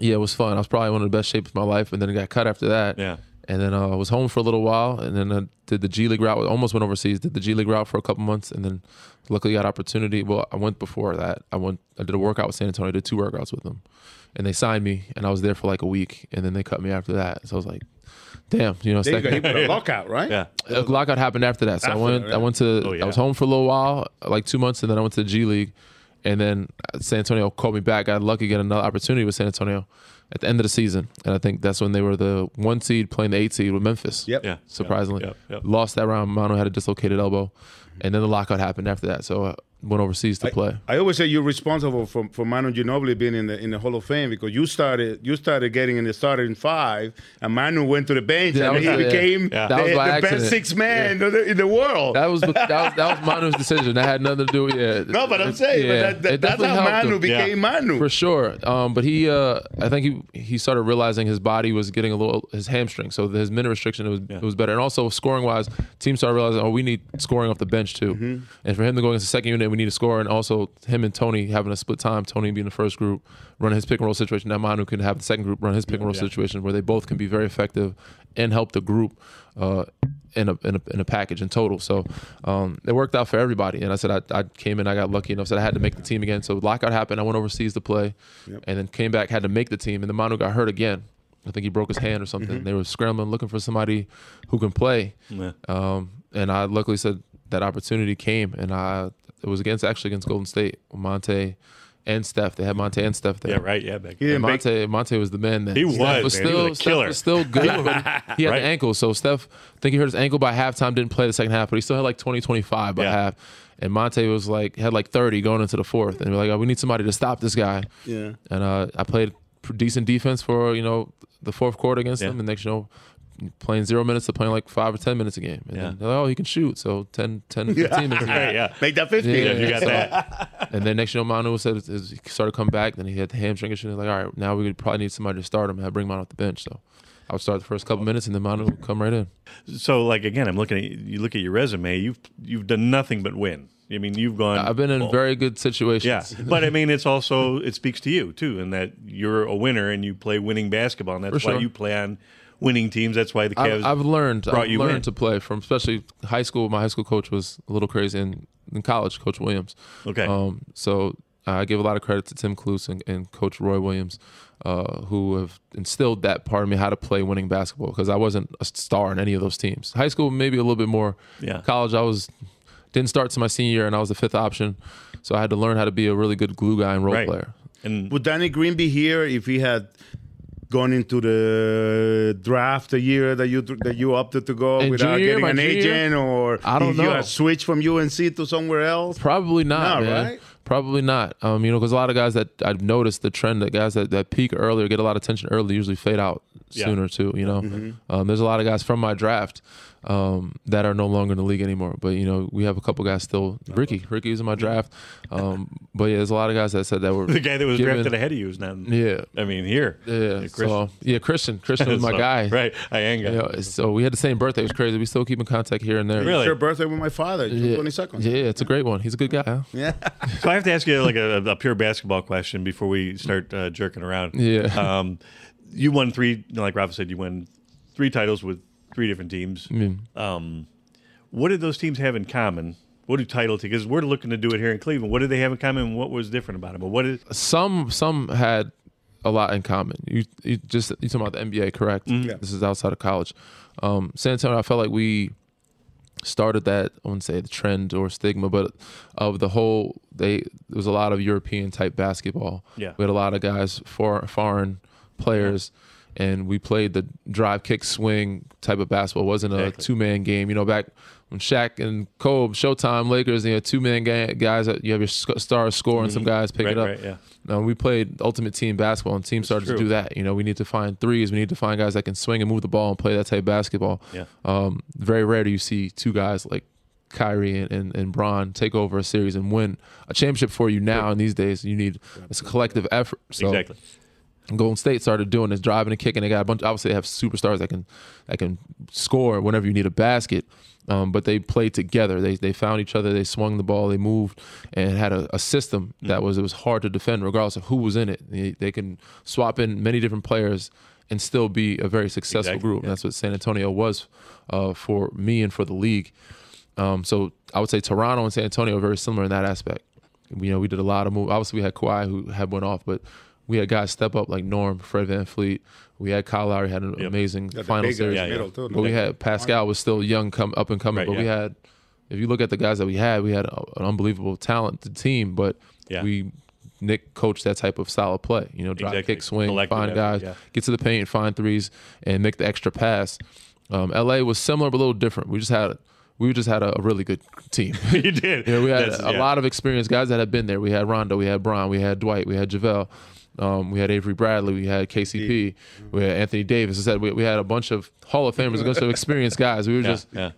O: yeah. it was fun. I was probably one of the best shapes of my life, and then I got cut after that.
A: Yeah.
O: And then uh, I was home for a little while, and then I did the G League route. Almost went overseas. Did the G League route for a couple months, and then luckily got opportunity. Well, I went before that. I went. I did a workout with San Antonio. I did two workouts with them, and they signed me, and I was there for like a week, and then they cut me after that. So I was like, "Damn, you know."
E: There you go. He a lockout, right?
A: Yeah.
O: a lockout happened after that. So
E: After
O: I went.
E: that, yeah.
O: I went to.
A: Oh, yeah.
O: I was home for a little while, like two months, and then I went to the G League, and then San Antonio called me back. I got lucky to get another opportunity with San Antonio at the end of the season, and I think that's when they were the one seed playing the eight seed with Memphis.
E: Yep.
A: Yeah.
O: Surprisingly,
A: Yep, yep.
O: lost that round. Manu had a dislocated elbow, and then the lockout happened after that. So I went overseas to play.
E: I always say you're responsible for, for Manu Ginobili being in the in the Hall of Fame because you started you started getting in the starting five, and Manu went to the bench,
O: Yeah,
E: and he
O: was- yeah.
E: became
O: Yeah.
E: the,
O: That
E: the best six man in, the, in the world.
O: That was that was that was Manu's decision. That had nothing to do with yeah.
E: No, but I'm saying, but that- that-
O: it
E: that's how Manu
O: him.
E: became Manu.
O: for sure. Um, but he, uh, I think he he started realizing his body was getting a little his hamstring, so his minute restriction it was it was better, and also scoring wise, teams started realizing oh we need scoring off the bench too,
E: Mm-hmm.
O: and for him to go against the second unit we need to score, and also him and Tony having a split time, Tony being the first group running his pick and roll situation, now Manu can have the second group run his pick and roll
A: Yeah.
O: situation where they both can be very effective and help the group. Uh, in a, in a in a package in total, so um, it worked out for everybody. And I said I, I came in, I got lucky enough, said I had to make the team again. So lockout happened, I went overseas to play, and then came back, had to make the team, and then Manu got hurt again. I think he broke his hand or something. They were scrambling, looking for somebody who can play.
A: Yeah.
O: Um, and I luckily said that opportunity came, and I it was against actually against Golden State, Monta and Steph. They had Monta and Steph there.
A: Yeah, right. Yeah, back
E: He didn't make-
O: Monta, Monta was the man then.
A: He
O: Steph
A: was,
O: was
A: man. He
O: still
A: was a
O: Steph
A: killer.
O: was still good, but he had
A: Right.
O: an ankle. So Steph, I think he hurt his ankle by halftime. Didn't play the second half, but he still had like 20, 25 by
A: Yeah.
O: half. And Monta was like had like 30 going into the fourth, and we're like, oh, we need somebody to stop this guy.
E: Yeah.
O: And uh, I played pr- decent defense for you know the fourth quarter against
A: Yeah.
O: them, and next you know. Playing zero minutes to playing like five or ten minutes a game. And
A: Yeah.
O: then, like, oh, he can shoot. So 10, 10 15 minutes.
A: Right, yeah.
E: Make that 15
A: Yeah, you got
O: so-
A: that.
O: And then next you know, Manu said is he started coming back. Then he had the hamstring issue. He's like, all right, now we would probably need somebody to start him. And I bring him out off the bench. So I would start the first couple minutes, and then Manu would come right in.
A: So, like again, I'm looking at you. Look at your resume. You've you've done nothing but win. I mean, you've gone.
O: I've been in
A: well,
O: very good situations.
A: Yeah, but I mean, it's also it speaks to you too, in that you're a winner and you play winning basketball, and that's
O: For
A: why
O: sure.
A: you play on winning teams. That's why the Cavs.
O: I've, I've learned.
A: brought
O: I've
A: you
O: learned
A: in.
O: to play from especially high school. My high school coach was a little crazy, and in college, Coach Williams.
A: Okay.
O: Um, so I give a lot of credit to Tim Cluess and, and Coach Roy Williams, uh, who have instilled that part of me how to play winning basketball because I wasn't a star in any of those teams. High school, maybe a little bit more.
A: Yeah.
O: College, I was didn't start to my senior year, and I was the fifth option. So I had to learn how to be a really good glue guy and role
A: Right.
O: player.
A: and
E: Would Danny Green be here if he had gone into the draft the year that you that you opted to go
O: In
E: without
O: junior
E: getting an
O: junior
E: agent, or
O: I don't
E: you
O: know.
E: had switched from UNC to somewhere else?
O: Probably not,
E: No,
O: man.
E: right?
O: Probably not. Um, you know, because a lot of guys that I've noticed the trend that guys that, that peak earlier, get a lot of attention early, usually fade out
A: Yeah.
O: sooner too. You know,
E: Mm-hmm.
O: um, there's a lot of guys from my draft um, that are no longer in the league anymore. But you know, we have a couple guys still. Ricky, Ricky was in my draft. Um, but yeah, there's a lot of guys that said that were
A: the guy that was
O: given-
A: drafted ahead of you is not.
O: Yeah.
A: I mean, here.
O: Yeah,
A: Christian.
O: so yeah, Christian. Christian was my
A: So,
O: guy.
A: Right, Eyenga.
O: You know, so we had the same birthday. It was crazy. We still keep in contact here and there.
A: Really?
E: Share birthday with my father, June
O: Yeah.
E: 22nd.
O: Yeah, it's a great one. He's a good guy. Huh?
E: Yeah.
A: So I have to ask you like a, a pure basketball question before we start uh, jerking around.
O: Yeah.
A: Um, you won three, like Rafa said, you won three titles with three different teams.
O: Mm.
A: Um, what did those teams have in common? What do title teams? Because we're looking to do it here in Cleveland. What did they have in common? What was different about it? But what is?
O: some some had a lot in common. You you just you talking about the NBA, correct?
A: Mhm. Yeah.
O: This is outside of college. Um, San Antonio, I felt like we started that I wouldn't say the trend or stigma, but of the whole they there was a lot of European type basketball.
A: Yeah.
O: we had a lot of guys for foreign players. And we played the drive, kick, swing type of basketball. It wasn't a
A: Exactly.
O: two man game. You know, back when Shaq and Kobe, Showtime, Lakers, you know, two man ga- guys. That you have your stars score and some guys pick
A: Right,
O: it up.
A: right, yeah.
O: No, we played ultimate team basketball, and teams started
A: true.
O: to do that. You know, we need to find threes. We need to find guys that can swing and move the ball and play that type of basketball.
A: Yeah.
O: Um, very rare do you see two guys like Kyrie and, and, and Bron take over a series and win a championship for you now. And these days, you need it's a collective effort. So
A: Exactly.
O: Golden State started doing this, driving and kicking. They got a bunch. Obviously, they have superstars that can that can score whenever you need a basket. Um, but they played together. They they found each other. They swung the ball. They moved and had a, a system that was it was hard to defend regardless of who was in it. They, they can swap in many different players and still be a very successful
A: Exactly,
O: group. That's what San Antonio was uh, for me and for the league. Um, so I would say Toronto and San Antonio are very similar in that aspect. You know, we did a lot of moves. Obviously, we had Kawhi who had went off, but we had guys step up like Norm, Fred VanVleet. We had Kyle Lowry had an amazing
E: Got the
O: final series.
E: in the middle, too,
O: But we had Pascal was still young, come up and coming.
A: Right,
O: but we had, if you look at the guys that we had, we had a, an unbelievable talented team. But
A: Yeah.
O: we Nick coached that type of style of play. You know, drop
A: Exactly.
O: kick, swing,
A: Collective
O: find
A: effort,
O: guys,
A: yeah.
O: get to the paint, find threes, and make the extra pass. Um, LA was similar but a little different. We just had we just had a, a really good team.
A: you did.
O: You know, we had
A: That's-
O: a
A: yeah.
O: lot of experienced guys that had been there. We had Rondo, we had Bron, we had Dwight, we had JaVale, um, we had Avery Bradley, we had KCP, we had Anthony Davis. I said we, we had a bunch of Hall of Famers, a bunch of experienced guys. We were
A: Yeah,
O: just
A: yeah.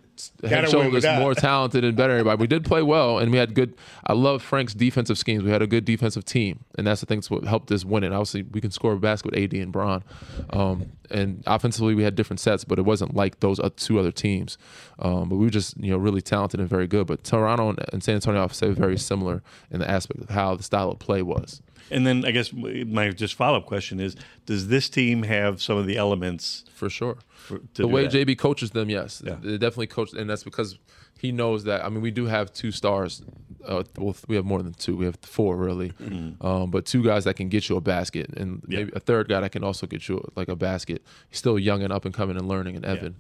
O: head and shoulders more talented and better everybody. We did play well, and we had good. I love Frank's defensive schemes. We had a good defensive team, and that's the thing that's what helped us win it. Obviously, we can score a basket with AD and Bron, um, and offensively we had different sets, but it wasn't like those two other teams. Um, but we were just you know really talented and very good. But Toronto and, and San Antonio, I would say, very similar in the aspect of how the style of play was.
A: And then I guess my just follow up question is: Does this team have some of the elements
O: for sure?
A: For, to
O: the way
A: that?
O: JB coaches them, yes,
A: Yeah.
O: they definitely coach, and that's because he knows that. I mean, we do have two stars. Uh, well, we have more than two. We have four really, um, but two guys that can get you a basket, and maybe a third guy that can also get you like a basket. He's still young and up and coming and learning, and Evan.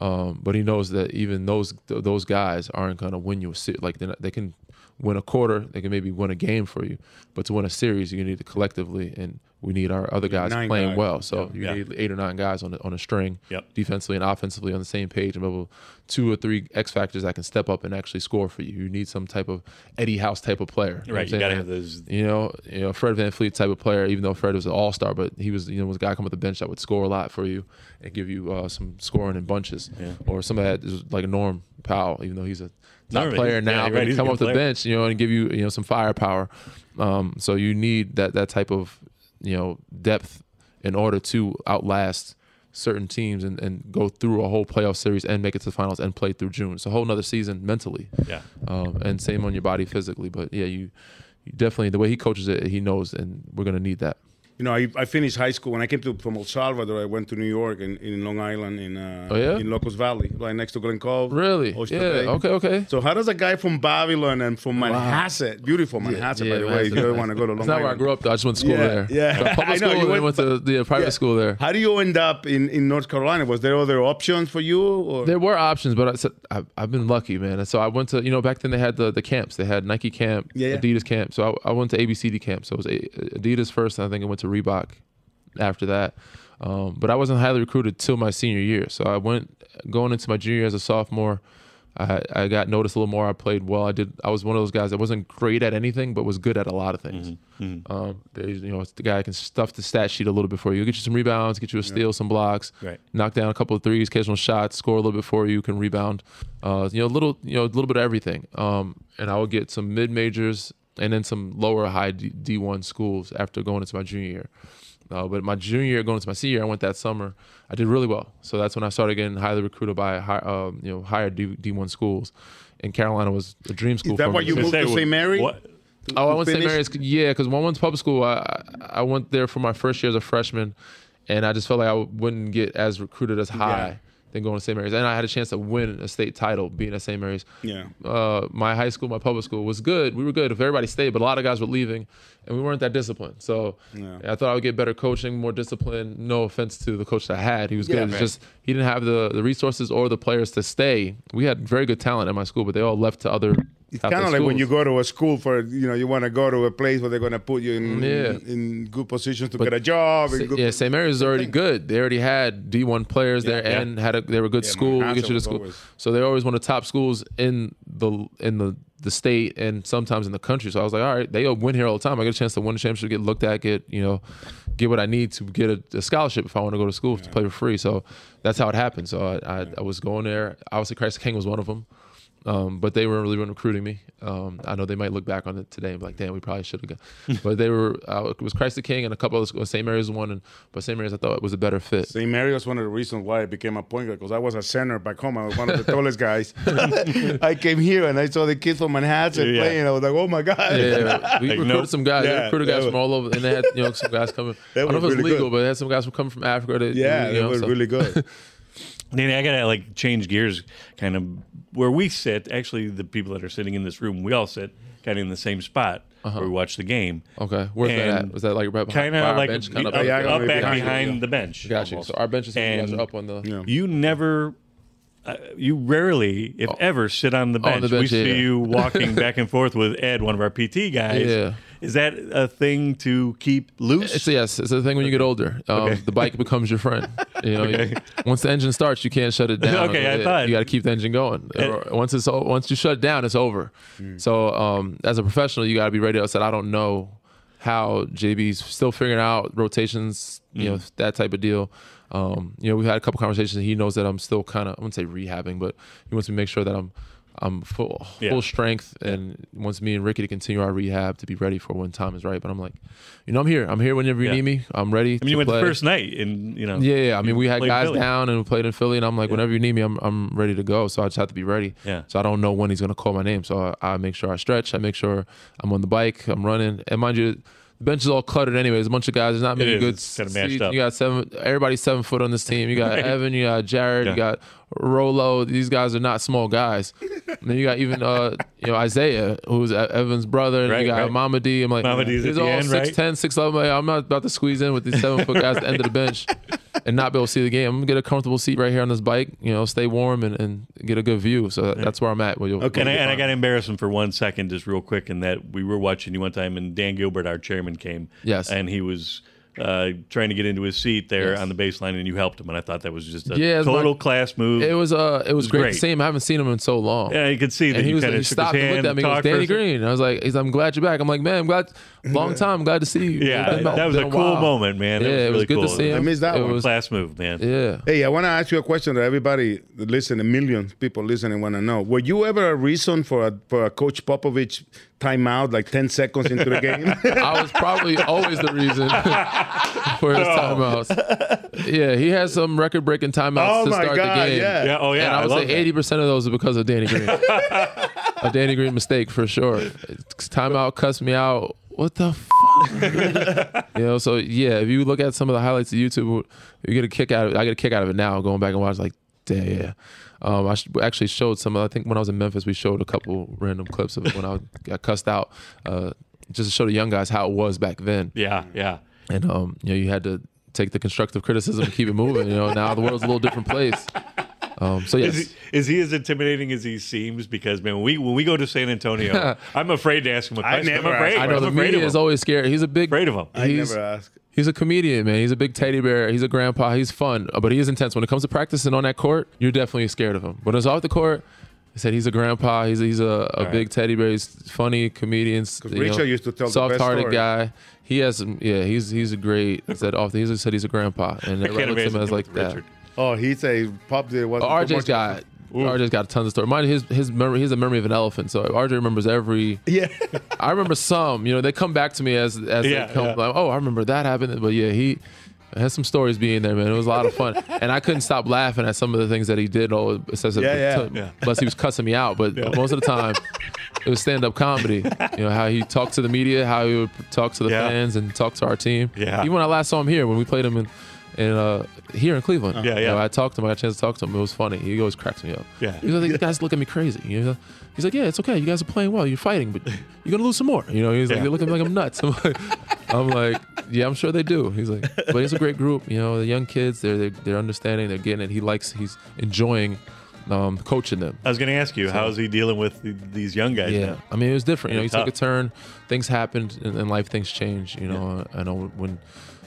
O: Um, but he knows that even those th- those guys aren't going to win you a se- like not- they can win a quarter, they can maybe win a game for you, but to win a series, you need to collectively, and we need our other guys
E: nine
O: playing well. So you
A: Yeah.
O: need eight or nine guys on a, on a string,
A: Yep.
O: defensively and offensively on the same page, and be able two or three X factors that can step up and actually score for you. You need some type of Eddie House type of player. what
A: Right, you gotta have those-
O: You know, you know, Fred VanVleet type of player. Even though Fred was an All Star, but he was you know was a guy come off the bench that would score a lot for you and give you uh, some scoring in bunches.
A: Yeah.
O: Or somebody that is like Norm Powell, even though he's a top
A: Norm,
O: player now, but
A: right,
O: come off the bench, you know, and give you you know some firepower. Um, so you need that that type of you know depth in order to outlast certain teams and, and go through a whole playoff series and make it to the finals and play through June. It's a whole nother season mentally.
A: Yeah.
O: Um, and same on your body physically. But yeah, you, you definitely the way he coaches it, he knows, and we're gonna need that.
E: You know, I, I finished high school when I came to from El Salvador. I went to New York in, in Long Island in uh,
O: Oh, yeah?
E: in Locust Valley, right next to Glen Cove.
O: Really? Yeah,
E: Bay.
O: okay, okay.
E: So how does a guy from Babylon and from Manhasset, beautiful Manhasset, by the way, if you ever want to go to Long
O: It's not where I grew up. Though. I just went to school
E: Yeah,
O: there.
E: yeah.
O: Public
E: I know,
O: school.
E: you went-
O: went to the private
E: Yeah.
O: school there.
E: How do you end up in, in North Carolina? Was there other options for you? Or?
O: There were options, but I said I've, I've been lucky, man. And so I went to you know back then they had the, the camps. They had Nike camp,
E: Yeah, yeah.
O: Adidas camp. So I, I went to ABCD camp. So it was Adidas first, and I think I went to Reebok after that. Um, but I wasn't highly recruited till my senior year. So I went going into my junior year as a sophomore. I, I got noticed a little more. I played well. I did. I was one of those guys that wasn't great at anything, but was good at a lot of things. Um, there's, you know, it's the guy that can stuff the stat sheet a little bit for you. Get you some rebounds, get you a steal, some blocks,
A: Right.
O: knock down a couple of threes, occasional shots, score a little bit for you, can rebound. Uh, you know, a little, you know, a little bit of everything. Um, and I would get some mid majors and then some lower high D- D1 schools after going into my junior year. Uh, but my junior year, going into my senior year, I went that summer. I did really well. So that's when I started getting highly recruited by high, um, you know higher D, D1 schools. And Carolina was a dream school.
E: Is that
O: for
E: why you moved to St. Mary?
A: What?
O: Oh, I
E: to
O: went to St.
E: finish?
O: Mary's. Yeah, because one one's public school. I I I went there for my first year as a freshman, and I just felt like I wouldn't get as recruited as high than going to St. Mary's. And I had a chance to win a state title being at St. Mary's.
E: Yeah.
O: Uh, my high school, my public school was good. We were good if everybody stayed, but a lot of guys were leaving, and we weren't that disciplined. So
E: Yeah.
O: I thought I would get better coaching, more discipline. No offense to the coach that I had, he was
E: Yeah,
O: good. It's just he didn't have the the resources or the players to stay. We had very good talent at my school, but they all left to other.
E: It's kind of like when you go to a school for you know you want to go to a place where they're going to put you in
O: Yeah.
E: in good positions to
O: But
E: get a job.
O: Sa-
E: good
O: yeah, St. Mary's is already good. They already had D1 players there
E: Yeah.
O: and had a they were a good
E: Yeah,
O: school. Get you to school.
E: always-
O: So they're always one of the top schools in the in the the state and sometimes in the country. So I was like, all right, they win here all the time. I get a chance to win a championship, get looked at, get you know, get what I need to get a, a scholarship if I want to go to school to play for free. So that's how it happened. So I, I, I was going there. Obviously, Christ the King was one of them. Um, but they weren't really recruiting me. Um, I know they might look back on it today and be like, "Damn, we probably should have gone." but they were. Uh, it was Christ the King and a couple of schools. St. Mary's one, and but St. Mary's I thought was a better fit.
E: St. Mary was one of the reasons why I became a point guard because I was a center back home. I was one of the tallest guys. I came here and I saw the kids from Manhattan
O: Yeah.
E: playing. I was like, oh my god!
O: Yeah, we recruited some guys.
E: Yeah,
O: they recruited guys
E: that
O: from all over, and they had you know some guys coming. I don't know if
E: was
O: it was
E: really
O: legal,
E: good.
O: but they had some guys from coming from Africa. That,
E: Yeah,
O: you
E: they were
O: so-
E: really good.
A: Danny, I gotta like change gears, kind of where we sit. Actually, the people that are sitting in this room, we all sit kind of in the same spot where we watch the game.
O: Okay, where's that at? Was that like right behind
A: Kind of
O: our
A: like
O: bench,
A: up,
O: kind of
A: up, back behind the bench.
O: Got you.
A: almost.
O: So our benches and you guys
A: And
O: are up on the.
A: You never. Uh, you rarely, if ever, sit on the
O: Oh, on
A: bench.
O: the bench,
A: we see you walking back and forth with Ed, one of our PT guys.
O: Yeah.
A: Is that a thing to keep loose?
O: It's yes, it's a thing when you get older. Um,
A: Okay.
O: The bike becomes your friend. You know, you- once the engine starts, you can't shut it down.
A: Okay, I thought-
O: you got to keep the engine going. Or once it's once you shut it down, it's over.
A: Hmm.
O: So um, as a professional, you got to be ready. I said, I don't know how JB's still figuring out rotations, you know,
A: Mm.
O: that type of deal. Um, you know, we've had a couple conversations. He knows that I'm still kind of, I wouldn't say rehabbing, but he wants me to make sure that I'm, I'm full,
A: Yeah.
O: full strength, and wants me and Ricky to continue our rehab to be ready for when time is right. But I'm like, you know, I'm here. I'm here whenever you
A: Yeah.
O: need me. I'm ready.
A: I mean, you went
O: play.
A: the first night, and you know.
O: Yeah, yeah. I mean, we had guys
A: Philly.
O: down and we played in Philly, and I'm like, whenever you need me, I'm I'm ready to go. So I just have to be ready.
A: Yeah.
O: So I don't know when he's gonna call my name. So I, I make sure I stretch. I make sure I'm on the bike. I'm running. And mind you, the bench is all cluttered anyway. There's a bunch of guys. There's not many good.
A: Mashed up.
O: You got seven. Everybody's seven foot on this team. You got. Evan. You got Jared.
A: Yeah.
O: You got Rolo. These guys are not small guys. And then you got even uh you know Isaiah, who's Evan's brother. And
A: Right,
O: you got
A: right.
O: Mama D. I'm like,
A: Mama D's the
O: all
A: end, right?
O: 6'10", 6'11". Like, I'm not about to squeeze in with these seven foot guys at the end of the bench and not be able to see the game. I'm gonna get a comfortable seat right here on this bike. You know, stay warm and, and get a good view. So that- that's where I'm at. Where you'll,
A: And I, and I got to embarrass him for one second, just real quick, in that we were watching you one time, and Dan Gilbert, our chairman, came.
O: Yes.
A: And he was uh, trying to get into his seat there
O: Yes.
A: on the baseline, and you helped him, and I thought that was just a
O: Yeah,
A: total
O: like-
A: class move.
O: It was uh, it was great,
A: great.
O: to see him. I haven't seen him in so long.
A: Yeah, you could see that
O: And he
A: you
O: was
A: kinda
O: he
A: shook his
O: stopped and looked
A: hand,
O: at me. He goes,
A: talked for a
O: Danny
A: second.
O: Green. I was like, he's, I'm glad you're back. I'm like, man, I'm glad. Long time. I'm glad to see you.
A: Yeah,
O: It's been
A: that was a
O: been
A: cool
O: while.
A: moment, man. That
O: Yeah,
A: was
O: it was
A: really
O: good
A: cool.
O: to see him.
E: I missed that
O: it
E: one.
O: Was,
A: class move, man.
O: Yeah.
E: Hey, I want to ask you a question that everybody listening, millions people listening, want to know. Were you ever a reason for a for a Coach Popovich timeout, like ten seconds into the game?
O: I was probably always the reason for his timeouts. Yeah, he has some record breaking timeouts
E: Oh
O: to start
E: God,
O: the game.
E: yeah.
A: Yeah, oh, yeah,
O: And I
A: I
O: would
A: love
O: say eighty percent of those are because of Danny Green. a Danny Green mistake for sure. Timeout cussed me out. What the fuck? you know, so yeah, if you look at some of the highlights of YouTube, you get a kick out of it. I get a kick out of it now, going back and watch like, damn, yeah. Um, I actually showed some. I think when I was in Memphis, we showed a couple random clips of it when I got cussed out, uh, just to show the young guys how it was back then.
A: Yeah, yeah.
O: And um, you know, you had to take the constructive criticism and keep it moving. You know, now the world's a little different place. Um, so yes,
A: Is he, is he as intimidating as he seems? Because man, when we when we go to San Antonio, I'm afraid to ask him a question. I'm afraid.
O: I know
A: I'm
O: the
A: afraid
O: media
A: of
O: is always scared. He's a big
A: afraid of him.
E: I
O: he's,
E: never ask.
O: He's a comedian, man. He's a big teddy bear. He's a grandpa. He's fun, uh, but he is intense. When it comes to practicing on that court, you're definitely scared of him. But it's off the court. He said he's a grandpa. He's he's a, a
E: right.
O: big teddy bear. He's funny comedian. you know,
E: used to tell the
O: soft-hearted
E: story.
O: guy. He has some. Yeah, he's he's a great. He said off. He said he's a grandpa, and
A: I
O: everybody
A: can't
O: looks at him as like
A: with
O: that.
E: Oh, he's a pop did was
O: Oh, RJ's got RJ's got tons of stories. Mine, his his memory, he has a memory of an elephant. So RJ remembers every.
E: Yeah.
O: I remember some. You know, they come back to me as as
A: Yeah,
O: they come.
A: yeah.
O: Like, oh, I remember that happened. But yeah, he has some stories being there, man. It was a lot of fun, and I couldn't stop laughing at some of the things that he did. Oh,
E: Yeah, yeah.
A: Yeah.
O: Unless he was cussing me out, but most of the time. It was stand-up comedy. You know how he talked to the media, how he would talk to the
A: Yeah.
O: fans, and talk to our team.
A: Yeah.
O: Even when I last saw him here, when we played him in, in uh, here in Cleveland.
A: Yeah,
O: You know,
A: yeah.
O: I talked to him. I got a chance to talk to him. It was funny. He always cracks me up.
A: Yeah.
O: He's like, you guys look at me crazy. You know? He's like, yeah, it's okay. You guys are playing well. You're fighting, but you're gonna lose some more. You know? He's like,
A: Yeah.
O: they look at me like I'm nuts. I'm like, I'm like, yeah, I'm sure they do. He's like, but it's a great group. You know, the young kids, they're they're, they're understanding. They're getting it. He likes. He's enjoying um, coaching them.
A: I was going to ask you,
O: So-
A: how is he dealing with th- these young guys
O: Yeah,
A: now?
O: I mean, it was different. You know,
A: They're
O: took a turn. Things happened in, in life. Things change. You know, I know when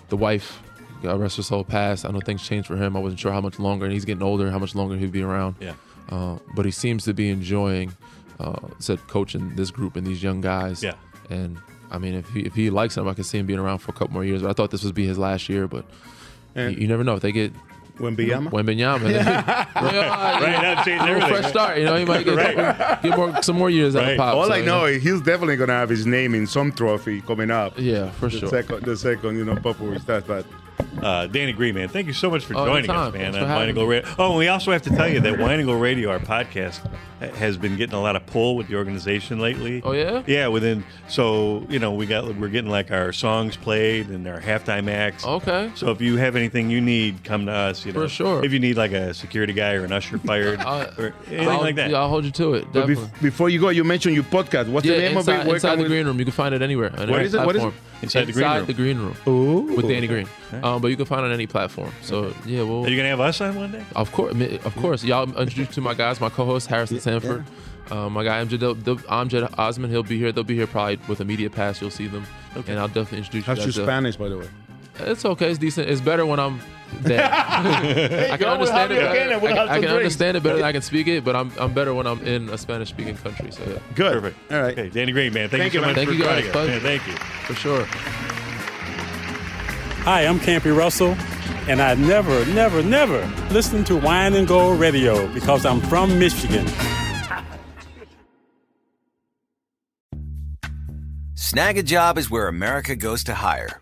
O: the wife, God rest her soul, passed. I know things changed for him. I wasn't sure how much longer, and he's getting older. How much longer he'd be around.
A: Yeah.
O: Uh, but he seems to be enjoying, uh, said coaching this group and these young guys.
A: Yeah.
O: And I mean, if he if he likes them, I could see him being around for a couple more years. But I thought this would be his last year. But
E: And-
O: you, you never know if they get
E: Wembanyama.
O: Wembanyama.
A: Right, that changed
O: A little
A: everything.
O: fresh start. You know, he might get,
A: Right.
O: get more, some more years out of pop.
E: All
O: so,
E: I
O: you
E: know he's definitely gonna have his name in some trophy coming up.
O: Yeah, for
E: the
O: sure.
E: Second, the second, you know, Popovich stats, but.
A: Uh, Danny Green, man, thank you so much for
O: Oh,
A: joining us, man. On Wine
O: having
A: and Go. Radio. Oh, and we also have to tell you that Wine and Gold Radio, our podcast, has been getting a lot of pull with the organization lately.
O: Oh yeah.
A: Yeah, within so you know we got we're getting like our songs played and our halftime acts.
O: Okay.
A: So if you have anything you need, come to us. You know,
O: For sure.
A: If you need like a security guy or an usher fired or anything
O: I'll,
A: like that.
O: Yeah, I'll hold you to it.
E: But bef- before you go, you mentioned your podcast. What's
O: yeah,
E: the name
O: inside,
E: of it? Where
O: inside the
E: we-
O: green room. You can find it anywhere. On
E: What
O: any
E: is it? What is it?
O: Platform.
A: Inside the Green Room.
O: the green room.
E: Ooh.
O: With Danny Green. Um, but you can find it on any platform. So yeah, well.
A: Are you gonna have us on one day?
O: Of course, of course. Y'all introduce to my guys, my co-host Harrison Sanford, um, my guy Amjad, they'll- they'll- Amjad Osman. He'll be here. They'll be here probably with a media pass. You'll see them, and I'll definitely introduce
E: How's
O: you.
E: your
O: guys to-
E: Spanish, by the way?
O: It's okay. It's decent. It's better when I'm there. I can understand it.
E: you again and we'll
O: I, can- I can understand it better than I can speak it, but I'm I'm better when I'm in a Spanish-speaking country. So yeah.
E: Good.
A: Perfect.
E: All right.
A: Okay, Danny Green, man. Thank,
E: Thank
A: you so much.
O: Thank
A: for
O: you guys.
A: joining us. Man, thank you.
O: For sure.
P: Hi, I'm Campy Russell, and I never, never, never listen to Wine and Gold Radio because I'm from Michigan.
K: Snagajob is where America goes to hire,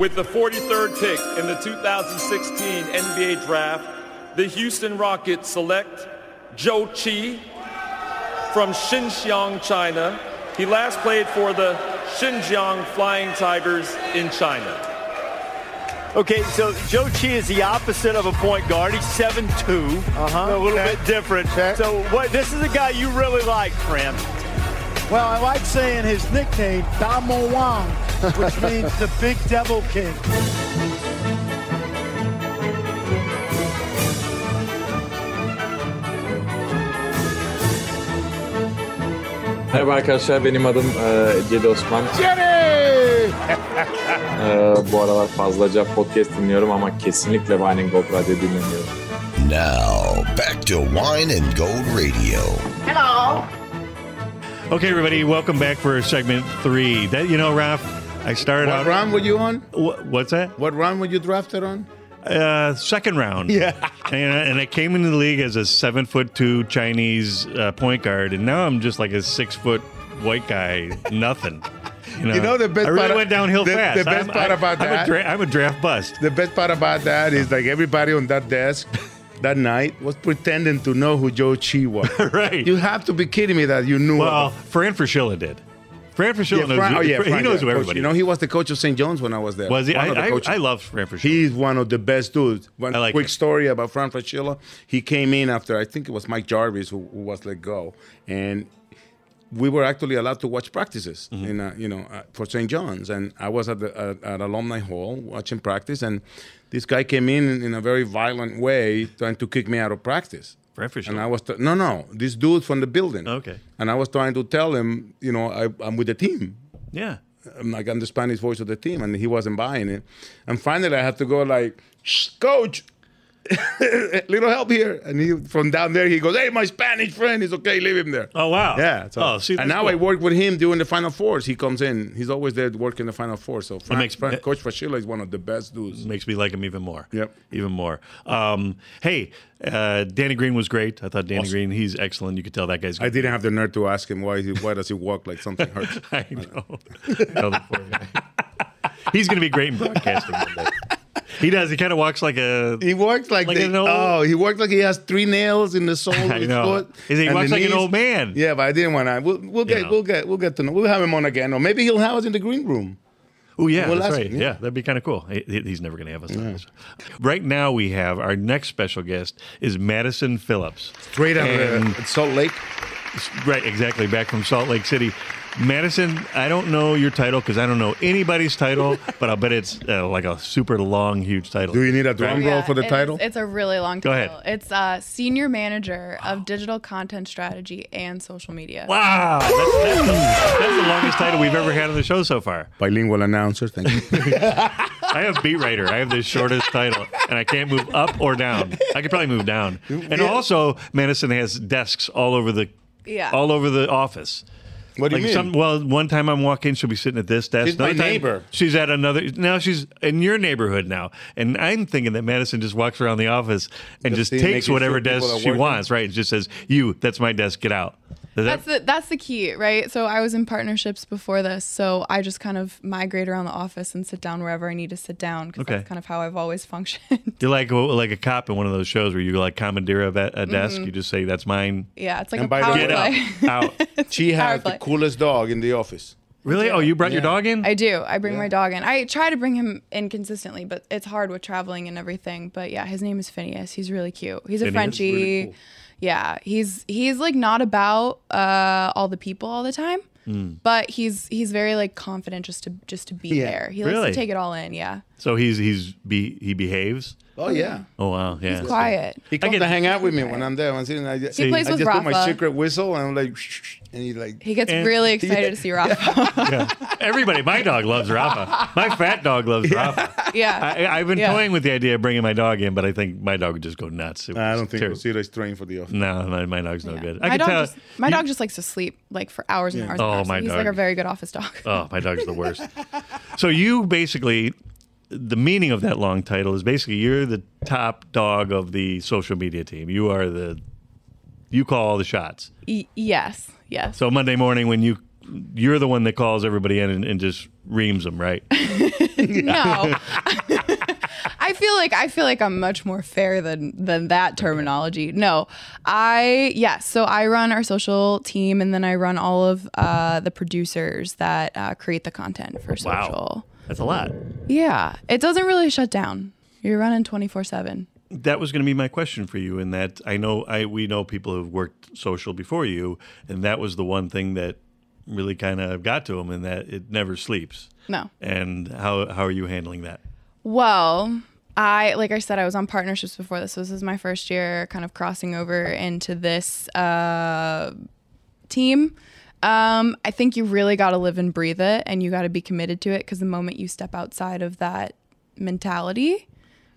G: With the 43rd pick in the 2016 NBA Draft, the Houston Rockets select Zhou Qi from Xinjiang, China. He last played for the Xinjiang Flying Tigers in China.
Q: Okay, so Zhou Qi is the opposite of a point guard. He's 7'2", uh-huh, a little
R: okay.
Q: bit different. So what? This is a guy you really like, Fran.
R: Well, I like saying his nickname, Damo Wang, which means the Big Devil King.
S: Merhaba arkadaşlar benim adım e, Cedi Osman. E, bu aralar fazlaca podcast dinliyorum ama kesinlikle Wine and Gold Radyo dinlemiyorum.
B: Now, back to Wine and Gold Radio.
A: Hello. Okay, everybody, welcome back for segment three. That you know, Ralph, I started
E: What
A: out.
E: round were you on?
A: Wh- what's that?
E: What round were you drafted on?
A: Uh, second round.
E: Yeah.
A: and, I- and I came into the league as a seven foot two Chinese uh, point guard, and now I'm just like a six foot white guy, nothing. You know,
E: You know the best
A: I really
E: part-
A: went downhill
E: the-
A: fast.
E: the best
A: I'm,
E: part
A: I-
E: about
A: I'm
E: that-
A: A dra- I'm a draft bust.
E: The best part about that is like everybody on that desk that night was pretending to know who Zhou Qi was.
A: right.
E: You have to be kidding me that you knew.
A: Well,
E: about-
A: Fran Fraschilla did. Fran Fraschilla knows
E: Fran-
A: who-
E: oh, yeah,
A: he
E: Fran,
A: knows
E: yeah, coach.
A: everybody
E: You know, he was the coach of St. John's when I was there.
A: Was he? I, I. I love Fran Fraschilla.
E: He's one of the best dudes. One
A: I like
E: quick
A: him.
E: story about Fran Fraschilla. He came in after I think it was Mike Jarvis who, who was let go, and we were actually allowed to watch practices
A: Mm-hmm.
E: in uh, you know uh, for St. John's, and I was at the at, at alumni hall watching practice, and this guy came in in a very violent way, trying to kick me out of practice. And I was t- no, no, this dude from the building.
A: Okay.
E: And I was trying to tell him, you know, I, I'm with the team.
A: Yeah.
E: I'm like I'm the Spanish voice of the team, and he wasn't buying it. And finally, I had to go like, "Shh, coach, little help here. And he from down there, he goes, "Hey, my Spanish friend is okay. Leave him there."
A: Oh wow.
E: Yeah. So,
A: oh, see,
E: and now
A: cool.
E: I work with him doing the Final Fours. He comes in. He's always there working the Final Four. So Frank,
A: makes-
E: Frank, Coach Fraschilla is one of the best dudes.
A: makes me like him even more.
E: Yep.
A: Even more. Um, hey, uh, Danny Green was great. I thought Danny Green, he's excellent. You could tell that guy's. good.
E: I didn't have the nerve to ask him why. He, why does he walk like something hurts?
A: I know. Poor guy. he's going to be great in broadcasting one day. He does. He kind of walks like a.
E: He walks like,
A: Like
E: the,
A: an old-
E: oh, he walks like he has three nails in the sole of his foot.
A: He walks like an old man.
E: Yeah, but I didn't want to. We'll, we'll get,
A: know.
E: we'll get, we'll get to know. We'll have him on again, or maybe he'll have us in the green room.
A: Oh yeah,
E: We'll
A: that's right.
E: him,
A: Yeah.
E: yeah.
A: that'd be kind of cool. He- he- he's never going to have us. this. Right now, we have our next special guest is Madison Phillips.
E: Straight out of uh, Salt Lake.
A: Right, exactly. Back from Salt Lake City. Madison, I don't know your title because I don't know anybody's title, but I'll bet it's uh, like a super long, huge title.
E: Do you need a drum
A: Right?
E: roll for the
T: it is-
E: title?
T: It's a really long
A: Go
T: title.
A: ahead.
T: It's uh, Senior Manager of Digital Content Strategy and Social Media.
A: Wow, that's, that's, the, that's the longest title we've ever had on the show so far.
E: Bilingual announcer. Thank you.
A: I have beat writer. I have the shortest title, and I can't move up or down. I could probably move down. And also, Madison has desks all over the
T: Yeah.
A: all over the office.
E: What do you mean?
A: Some, well, one time I'm walking, she'll be sitting at this desk.
E: She's my
A: Another time,
E: neighbor.
A: She's at another. Now she's in your neighborhood now, and I'm thinking that Madison just walks around the office and
E: Just
A: just takes whatever desk she wants. Right? And just says, "You, that's my desk. Get out." Does
T: That's
A: that,
T: the that's the key, right? So I was in partnerships before this, so I just kind of migrate around the office and sit down wherever I need to sit down because
A: Okay.
T: that's kind of how I've always functioned.
A: you're like like a cop in one of those shows where you like commandeer a, a desk.
T: Mhm.
A: You just say, "That's mine."
T: yeah, it's like
E: And
T: a
E: by the
T: power
E: way-
T: play.
A: Out.
E: she
T: Power
E: has the coolest dog in the office.
A: Really? Oh, you brought your dog in?
T: I do. I bring my dog in. I try to bring him in consistently, but it's hard with traveling and everything. But yeah, his name is Phineas. He's really cute. He's a
A: Phineas?
T: Frenchie.
A: Really cool.
T: Yeah, he's he's like not about uh, all the people all the time,
A: Mm.
T: but he's he's very like confident just to just to be
A: Yeah.
T: there. He likes
A: Really?
T: to take it all in. Yeah.
A: So he's he's be he behaves.
E: Oh yeah.
A: Oh wow, yeah.
T: He's quiet.
E: He comes to hang out with me when I'm there. I'm sitting. I just,
T: He plays
E: I
T: with
E: just put my secret whistle and I'm like, shh, and he like.
T: He gets
A: And-
T: really excited to see Rafa.
A: yeah. Everybody, my dog loves Rafa. My fat dog loves Rafa.
T: yeah.
A: I, I've been
T: Yeah.
A: toying with the idea of bringing my dog in, but I think my dog would just go nuts. It
E: I don't think
A: terrible.
E: Rosita is trained for the office.
A: No, my, my dog's no good. I
T: my
A: can
T: dog
A: tell.
T: just my dog just likes to sleep like for hours and
E: Yeah.
T: hours. and
A: Oh,
T: hours.
A: my
T: He's like a very good office dog.
A: Oh, my dog's the worst. so you basically, the meaning of that long title is basically you're the top dog of the social media team. You are the, you call all the shots.
T: Y- yes. Yes.
A: So Monday morning when you, you're the one that calls everybody in and, and just reams them, right?
T: no. I feel like I feel like I'm much more fair than than that terminology. No, I yes. So I run our social team, and then I run all of uh, the producers that uh, create the content for social.
A: Wow. That's a lot.
T: Yeah, it doesn't really shut down. You're running twenty four seven.
A: That was going to be my question for you. In that, I know I we know people who've worked social before you, and that was the one thing that really kind of got to them, in that it never sleeps.
T: No.
A: And how how are you handling that?
T: Well, I like I said, I was on partnerships before this. So this is my first year, kind of crossing over into this uh, team. Um, I think you really got to live and breathe it, and you got to be committed to it. Because the moment you step outside of that mentality,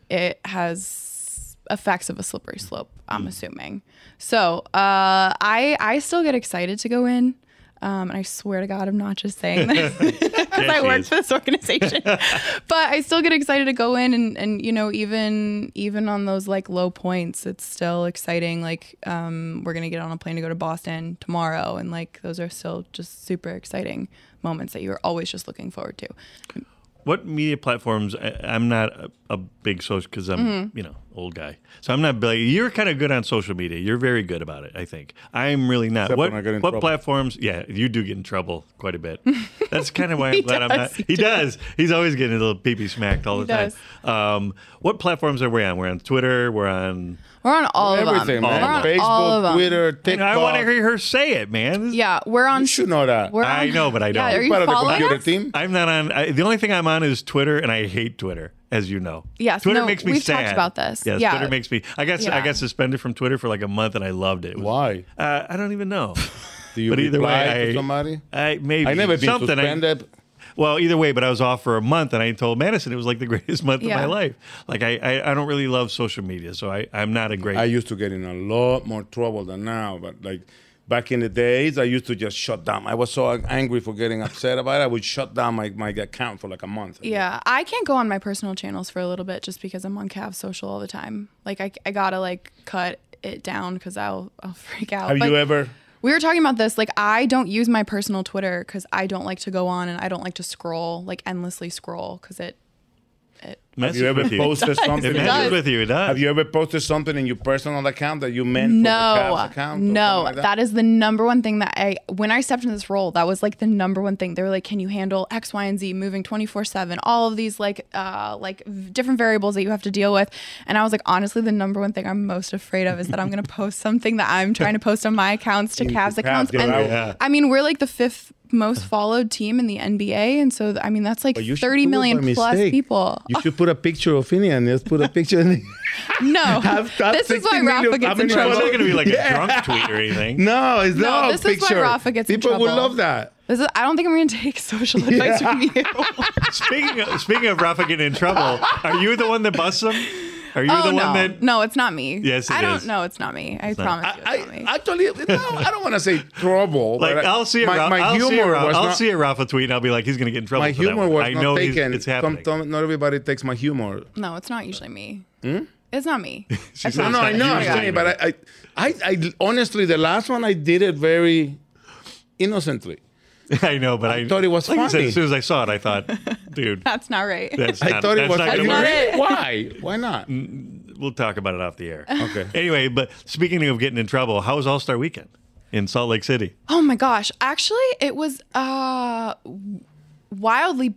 T: it has effects of a slippery slope. I'm assuming. So uh, I I still get excited to go in. Um, and I swear to God, I'm not just saying this because I work
A: is.
T: for this organization. but I still get excited to go in and, and you know even even on those like low points, it's still exciting. Like um, we're gonna get on a plane to go to Boston tomorrow, and like those are still just super exciting moments that you're always just looking forward to.
A: What media platforms? I, I'm not a, a big social because I'm,
T: Mhm.
A: you know, old guy. So I'm not. Like, you're kind of good on social media. You're very good about it. I think I'm really not.
E: Except
A: what
E: when I get in
A: what
E: trouble.
A: platforms? Yeah, you do get in trouble quite a bit. That's kind of why I'm
T: He
A: glad I'm not.
T: he
A: He does. He's always getting a little pee pee smacked all
T: He
A: the time. Um, what platforms are we on? We're on Twitter. We're on.
T: We're on all of
E: Everything,
T: them.
E: man.
T: We're on
E: Facebook,
T: all of them.
E: Twitter, TikTok.
A: I want to hear her say it, man. This-
T: Yeah, we're on.
E: You should know that.
T: We're
A: I know, but I don't.
T: Yeah, are you
E: Part of the
T: following
E: computer
T: us?
E: team.
A: I'm not on. I, the only thing I'm on is Twitter, and I hate Twitter, as you know.
T: Yes,
A: Twitter
T: no,
A: makes me
T: we've
A: sad.
T: talked about this.
A: Yes,
T: Yeah.
A: Twitter makes me. I got I
T: Yeah.
A: got suspended from Twitter for like a month, and I loved it. It was-
E: Why?
A: Uh, I don't even know.
E: Do you
A: but either
E: reply
A: way,
E: to
A: I,
E: somebody?
A: I maybe
E: I never been
A: something. I-
E: suspended.
A: Well, either way, but I was off for a month, and I told Madison it was like the greatest month of my life. Like I, I, I don't really love social media, so I, I'm not a great.
E: I used to get in a lot more trouble than now, but like back in the days, I used to just shut down. I was so angry for getting upset about it. I would shut down my, my account for like a month.
T: Yeah, I can't go on my personal channels for a little bit just because I'm on Cav Social all the time. Like I, I gotta like cut it down because I'll I'll freak out.
E: Have
T: But
E: you ever?
T: We were talking about this. Like I don't use my personal Twitter because I don't like to go on and I don't like to scroll like endlessly scroll because it. It
E: Have you ever
A: with you.
E: posted something?
A: It
T: It
A: messes with you. It does.
E: Have you ever posted something in your personal account that you meant for the
T: no,
E: account?
T: no,
E: like that?
T: that is the number one thing that I when I stepped into this role, that was like the number one thing. They were like, "Can you handle X, Y, and Z, moving twenty four seven, all of these like uh like different variables that you have to deal with?" And I was like, honestly, the number one thing I'm most afraid of is that I'm gonna post something that I'm trying to post on my accounts to
E: Into
T: Cavs
E: Cavs,
T: accounts, and.
A: Yeah.
T: I mean, we're like the fifth most uh-huh. followed team in the NBA, and so I mean that's like
E: But you should
T: thirty
E: do it
T: million
E: by
T: plus
E: mistake.
T: people.
E: You should put a picture of Finney and just put a picture. In
T: No,
E: Have- have
T: this is why
E: 60 million-
T: Rafa gets
E: how
T: in
E: many-
A: it's
T: trouble.
A: not going to be like
E: Yeah.
A: a drunk tweet or anything.
E: no, it's
T: No,
E: not
T: this
E: a
T: is why
E: picture.
T: Rafa gets in
E: People would love that.
T: This is, I don't think I'm going to take social advice from you.
A: Speaking of, speaking of Rafa getting in trouble, are you the one that busts him? Are you
T: oh
A: the
T: no,
A: that?
T: no, it's not me.
A: Yes, it
T: I don't.
A: is.
T: No, it's not me. I
A: not.
T: promise you, it's
E: I,
T: not me.
E: I actually, no, I don't want to say trouble.
A: Like
E: but I-
A: I'll see a
E: my,
A: Ra-
E: my
A: I'll see a
E: humor was
A: I'll
E: not,
A: see a Rafa tweet and I'll be like, he's going to get in trouble.
E: my
A: for that
E: humor
A: one.
E: was
A: I
E: not
A: know he's-
E: taken.
A: it's happening.
E: Some- not everybody takes my humor.
T: no, it's not usually me.
E: Hmm?
T: It's not me.
A: She
T: I
A: said
E: No,
A: it's
E: I know, I'm saying, but I, I, I, I, honestly, the last one I did it very innocently.
A: I know, but I,
E: thought it was
A: like I said, as soon as I saw it, I thought, dude,
T: That's not right.
A: that's
E: I thought it was
A: not
E: funny.
A: gonna
T: it.
E: Why? Why not?
A: We'll talk about it off the air.
E: Okay.
A: Anyway, but speaking of getting in trouble, how was All Star Weekend in Salt Lake City?
T: oh my gosh! Actually, it was uh wildly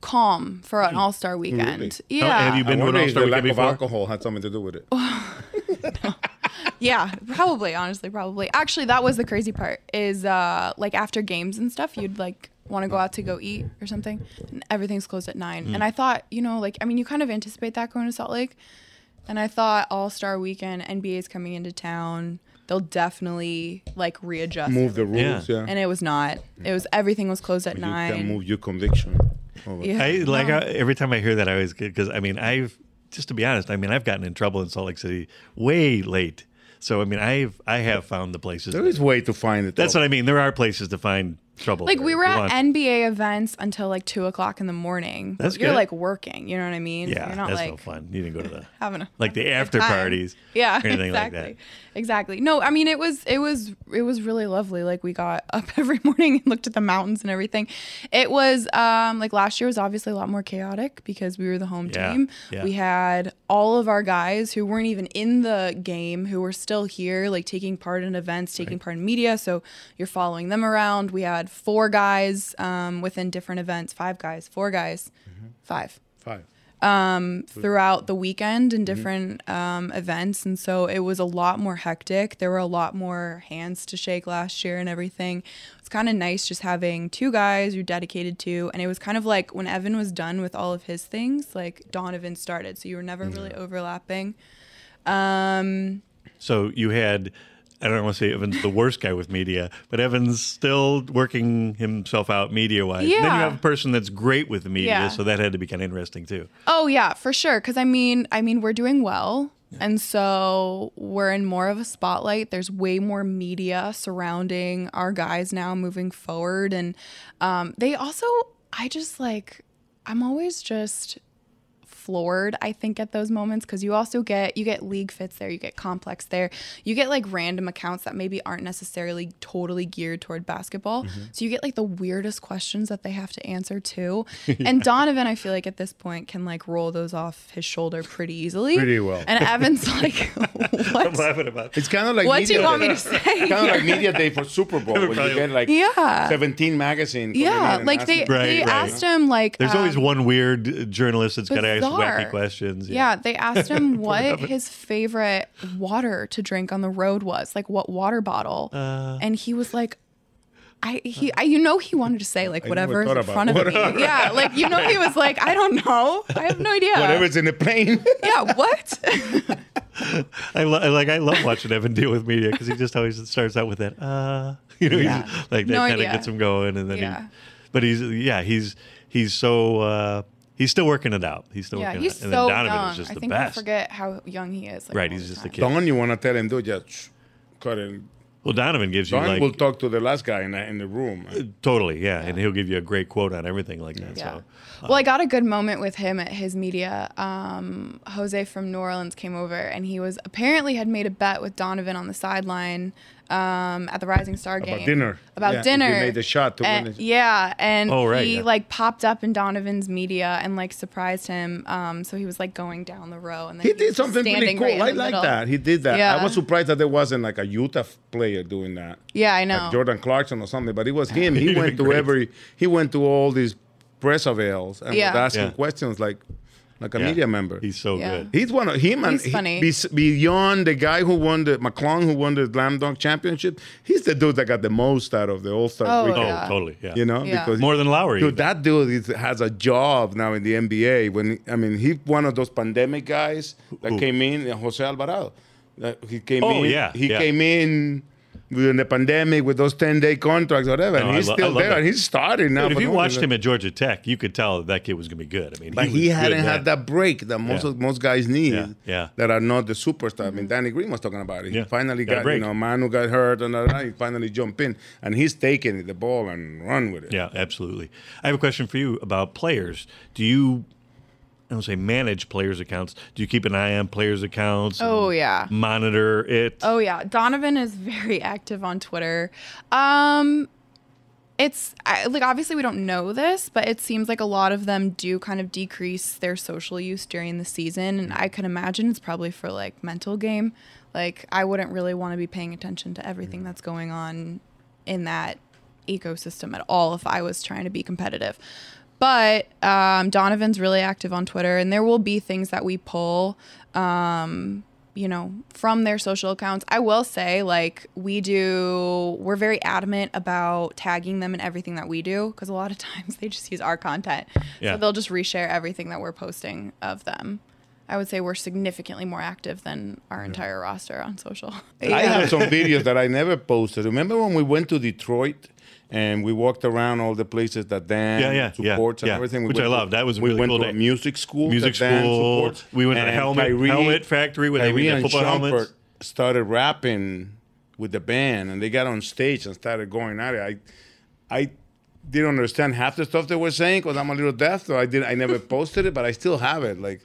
T: calm for an All Star weekend.
E: Really?
T: Yeah.
A: Oh, have you been
E: I
A: to an All Star
E: the
A: Weekend
E: lack of alcohol had something to do with it.
T: Yeah, probably. Honestly, probably. Actually, that was the crazy part. Is uh like after games and stuff, you'd like want to go out to go eat or something, and everything's closed at nine.
A: Mm.
T: And I thought, you know, like I mean, you kind of anticipate that going to Salt Lake, and I thought All Star Weekend, NBA's coming into town. They'll definitely like readjust.
E: Move the
T: everything.
E: rules, yeah.
T: And it was not. It was everything was closed at
E: You
T: nine.
E: can move your conviction. over.
T: Yeah.
A: I like
T: No.
A: I, every time I hear that, I always get because I mean I've just to be honest, I mean I've gotten in trouble in Salt Lake City way late. So I mean I've I have found the places.
E: There is way to find it.
A: That's what I mean. There are places to find trouble.
T: like we were at
A: want.
T: NBA events until like two o'clock in the morning.
A: That's
T: You're
A: good.
T: like working. You know what I mean?
A: Yeah,
T: You're not
A: that's
T: like
A: no fun. You didn't go to the
T: having a
A: like the after
T: time.
A: parties.
T: Yeah,
A: or anything
T: exactly.
A: like that.
T: Exactly. No, I mean it was it was it was really lovely. Like we got up every morning and looked at the mountains and everything. It was um like last year was obviously a lot more chaotic because we were the home
A: Yeah,
T: team.
A: yeah.
T: We had all of our guys who weren't even in the game who were still here like taking part in events, taking part in media, so you're following them around. We had four guys um within different events, five guys, four guys. Five
E: Five.
T: um, throughout the weekend in different um, events. And so it was a lot more hectic. There were a lot more hands to shake last year and everything. It's kind of nice just having two guys you're dedicated to. And it was kind of like when Evan was done with all of his things, like Donovan started. So you were never really overlapping. Um,
A: So you had, I don't want to say Evan's the worst guy with media, but Evan's still working himself out media wise. Yeah. Then you have a person that's great with media,
T: Yeah.
A: so that had to be kind of interesting too.
T: Oh yeah, for sure. Because I mean, I mean, we're doing well, and so we're in more of a spotlight. There's way more media surrounding our guys now moving forward, and um, they also, I just like, I'm always just floored i think at those moments because you also get you get league fits there you get complex there you get like random accounts that maybe aren't necessarily totally geared toward basketball
U: Mhm.
T: so you get like the weirdest questions that they have to answer too and donovan i feel like at this point can like roll those off his shoulder pretty easily
E: Pretty well.
T: and evan's like
A: I'm laughing about.
E: It's kind of like
T: What do you
E: media
T: want me to say
E: Kind of like media day for Super Bowl when you get like
T: Yeah.
E: 17 magazine.
T: yeah like they,
E: asking-
T: they asked him like
A: There's always
T: um,
A: one weird journalist that's got to ask
T: bizarre.
A: wacky questions.
T: Yeah, they asked him what his favorite water to drink on the road was, like what water bottle,
A: Uh.
T: and he was like. I, he, I, you know, he wanted to say like
E: I
T: whatever is in front of
E: whatever.
T: me. Yeah, like you know, he was like, I don't know, I have no idea.
E: Whatever's in the plane.
T: Yeah, what?
A: I, lo- I like I love watching Evan deal with media because he just always starts out with that uh you know
T: Yeah.
A: he's, like that
T: No
A: kind of gets him going and then
T: Yeah.
A: he but he's yeah he's he's so uh he's still working it out he's still
T: yeah,
A: working
T: he's
A: it out and
T: so
A: then Donovan
T: young.
A: is just
T: I
A: the
T: think
A: best
T: we forget how young he is. Like,
A: right he's
T: the
A: just a kid
E: Don, you want to tell him, do just shh, cut it.
A: well Donovan gives you
E: Don
A: like
E: will talk to the last guy in the, in the room.
A: totally yeah, and he'll give you a great quote on everything like that
T: Yeah.
A: so
T: Well, I got a good moment with him at his media. Um, Jose from New Orleans came over, and he was apparently had made a bet with Donovan on the sideline um, at the Rising Star game
E: About dinner.
T: About
E: Yeah,
T: dinner.
E: he made the shot to
T: and,
E: win it.
T: Yeah, and
E: Oh, right,
T: he
E: yeah.
T: like popped up in Donovan's media and like surprised him. Um, so he was like going down the row, and then
E: He
T: was
E: did
T: just
E: something really
T: standing
E: cool.
T: right
E: I like
T: middle.
E: that. He did that.
T: Yeah.
E: I was surprised that there wasn't like a Utah player doing that.
T: Yeah, I know.
E: Like Jordan Clarkson or something, but it was him. He went to every. He went to all these press avails and
T: Yeah.
E: was asking
A: Yeah.
E: questions like, like a
A: Yeah.
E: media member.
A: he's so
T: Yeah.
A: good
E: He's one of him and
T: He's
E: he-
T: funny.
E: bes- beyond the guy who won the McClung who won the slam dunk championship. He's the dude that got the most out of the All Star
T: Oh,
E: weekend.
T: yeah.
A: oh totally yeah
E: You know,
T: Yeah.
E: because
A: more than Lowry
E: Dude, that dude is, has a job now in the NBA. When I mean, he's one of those pandemic guys that
A: Who?
E: came in, Jose Alvarado. That he came
A: Oh,
E: in.
A: yeah,
E: he
A: yeah.
E: came in during the pandemic with those ten day contracts, whatever,
A: No,
E: and he's
A: lo-
E: still there.
A: that.
E: And he's starting now.
A: Dude, if you watched him at Georgia Tech you could tell that, that kid was gonna be good I mean
E: But
A: he,
E: he, hadn't had that break that most
A: Yeah.
E: of, most guys need.
A: Yeah, yeah.
E: That are not the superstar. I mean, Danny Green was talking about it. He
A: Yeah.
E: finally
A: Got a
E: got, you know, Manu got hurt and all that. He finally jumped in, and he's taking the ball and run with it.
A: Yeah, absolutely. I have a question for you about players. Do you, I don't say manage players' accounts. Do you keep an eye on players' accounts?
T: Oh, yeah.
A: Monitor it.
T: Oh yeah, Donovan is very active on Twitter. Um it's I, like obviously we don't know this, but it seems like a lot of them do kind of decrease their social use during the season, and I can imagine it's probably for like mental game. Like I wouldn't really want to be paying attention to everything that's going on in that ecosystem at all if I was trying to be competitive. But um, Donovan's really active on Twitter, and there will be things that we pull, um, you know, from their social accounts. I will say, like, we do, we're very adamant about tagging them in everything that we do because a lot of times they just use our content.
A: Yeah.
T: So they'll just reshare everything that we're posting of them. I would say we're significantly more active than our entire roster on social.
E: I have some videos that I never posted. Remember when we went to Detroit and we walked around all the places that Dan
A: Yeah, yeah, yeah,
E: supports and
A: yeah.
E: everything? We
A: Which I loved. That was a
E: we went
A: cool
E: to
A: day.
E: a music school.
A: Music school.
E: supports.
A: We went to
E: And
A: helmet-
E: Kyrie-
A: helmet factory where they
E: Kyrie
A: made the
E: and
A: football helmets.
E: Started rapping with the band, and they got on stage and started going at it. I, I didn't understand half the stuff they were saying because I'm a little deaf, so I did. I never posted it, but I still have it. Like,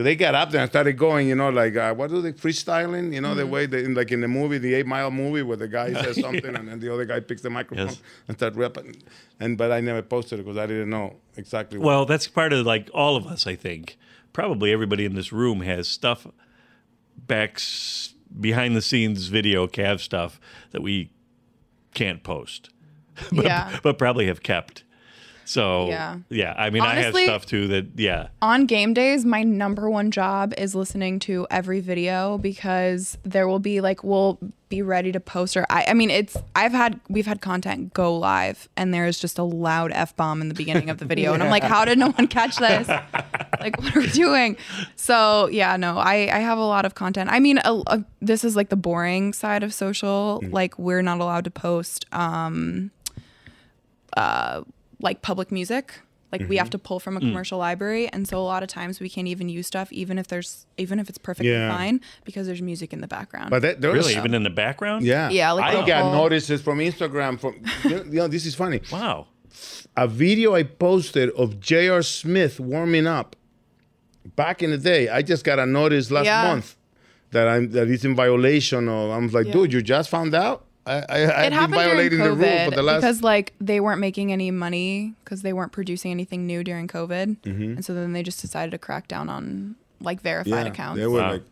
E: cause they got up there and started going, you know, like uh, what do they freestyling? You know, the
A: Mm-hmm.
E: way they in, like in the movie, the Eight Mile movie, where the guy says something and then the other guy picks the microphone
A: Yes.
E: and start rapping. And but I never posted it because I didn't know exactly. what
A: Well, that's part of like all of us, I think. Probably everybody in this room has stuff back behind the scenes video Cav stuff that we can't post. but,
T: Yeah.
A: but probably have kept. So
T: Yeah.
A: yeah, I mean I
T: Honestly-
A: have stuff too that yeah.
T: on game days, my number one job is listening to every video because there will be like we'll be ready to post or I, I mean it's I've had we've had content go live and there is just a loud f bomb in the beginning of the video and I'm like how did no one catch this? Like what are we doing? So yeah no I I have a lot of content. I mean a, a, this is like the boring side of social. Like we're not allowed to post um uh, like public music. Like we
E: Mhm.
T: have to pull from a
E: Mm.
T: commercial library, and so a lot of times we can't even use stuff, even if there's even if it's perfectly
E: Yeah.
T: fine, because there's music in the background.
E: But that, there
A: Really,
E: was-
A: even in the background?
E: Yeah,
T: Yeah, like
E: I
T: the
E: got
T: whole-
E: notices from Instagram. From you know, this is funny.
A: Wow,
E: a video I posted of J.R. Smith warming up back in the day. I just got a notice last
T: Yeah.
E: month that I'm that it's in violation of. I'm like,
T: Yeah.
E: dude, you just found out. I, I, I've
T: it
E: been
T: happened during
E: violating the rule
T: COVID
E: for the last.
T: because like they weren't making any money because they weren't producing anything new during COVID,
E: Mhm.
T: and so then they just decided to crack down on like verified
E: yeah,
T: accounts.
E: They were like,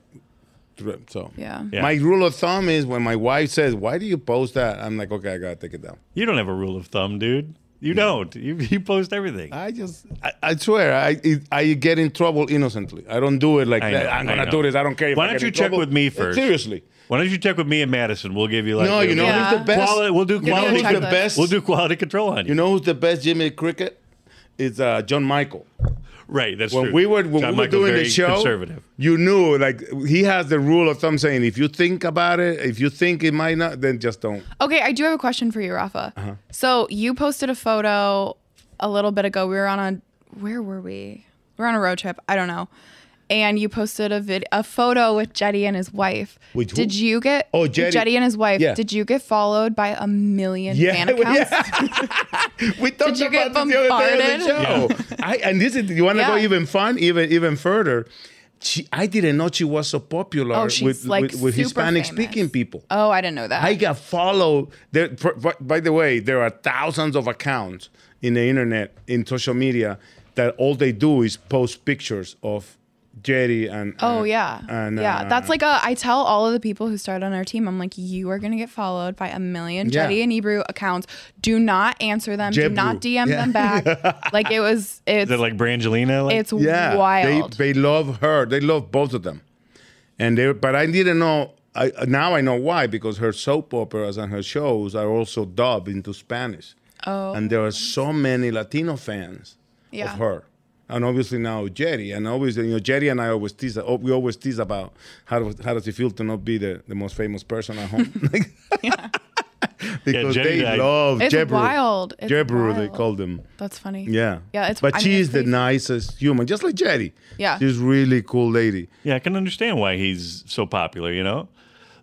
E: thr- so.
T: Yeah.
A: Yeah.
E: My rule of thumb is when my wife says, "Why do you post that?" I'm like, "Okay, I gotta take it down."
A: You don't have a rule of thumb, dude. You don't. You, you post everything.
E: I just, I, I swear, I it, I get in trouble innocently. I don't do it like
A: I
E: that.
A: know,
E: I'm gonna do this. I don't care. If
A: Why
E: I
A: don't
E: get
A: you
E: in
A: check
E: trouble.
A: with me first?
E: Seriously.
A: Why don't you check with me and Madison? We'll give you like
E: no, you know
T: Yeah.
E: who's the best?
A: Quali- we'll do quality.
E: You know
A: quality.
E: who's the best?
A: We'll do quality control on you.
E: You know who's the best Jimmy Cricket? It's uh, John Michael.
A: right. That's
E: when
A: true.
E: we were when
A: John
E: we were
A: Michael's
E: doing the show,
A: conservative.
E: you knew like he has the rule of thumb saying if you think about it, if you think it might not, then just don't.
T: Okay, I do have a question for you, Rafa.
E: Uh-huh.
T: So you posted a photo a little bit ago. We were on a where were we? We're on a road trip. I don't know. And you posted a vid a photo with Cedi and his wife.
E: Who?
T: Did you get
E: Oh, Cedi.
T: Cedi and his wife?
E: Yeah.
T: Did you get followed by a million
E: Yeah,
T: fan accounts?
E: we talked
T: Did you get
E: about this the other day on the
T: bombarded?
E: show. I, and this is you want to go even fun, even even further. She, I didn't know she was so popular
T: Oh,
E: with,
T: like,
E: with, with Hispanic
T: famous.
E: speaking people.
T: Oh, I didn't know that.
E: I got followed. There, by the way, there are thousands of accounts in the internet, in social media, that all they do is post pictures of Jerry and.
T: Oh
E: and-
T: yeah,
E: and,
T: yeah.
E: uh,
T: That's like a. I tell all of the people who started on our team, I'm like, you are gonna get followed by a million
E: Yeah.
T: Cedi and Ebru accounts. Do not answer them. Do not DM
E: Yeah.
T: them back. like it was. It's
A: Is it like Brangelina? Like?
T: it's
E: yeah,
T: wild.
E: They, they love her. They love both of them. And they, but I didn't know. I, now I know why because her soap operas and her shows are also dubbed into Spanish.
T: Oh.
E: And there are so many Latino fans
T: Yeah.
E: of her. And obviously now Jerry, and obviously you know Jerry and I always tease. oh, We always tease about how does, how does it feel to not be the, the most famous person at home, because
A: Jerry
E: they
A: died.
E: love
T: It's
E: Jebru.
T: wild. It's
E: Jebru, they
T: wild.
E: called him.
T: That's funny.
E: Yeah.
T: Yeah, it's-
E: But
T: I mean,
E: she's
T: it's
E: the nicest human, just like Jerry.
T: Yeah.
E: She's really cool lady.
A: Yeah, I can understand why he's so popular. You know,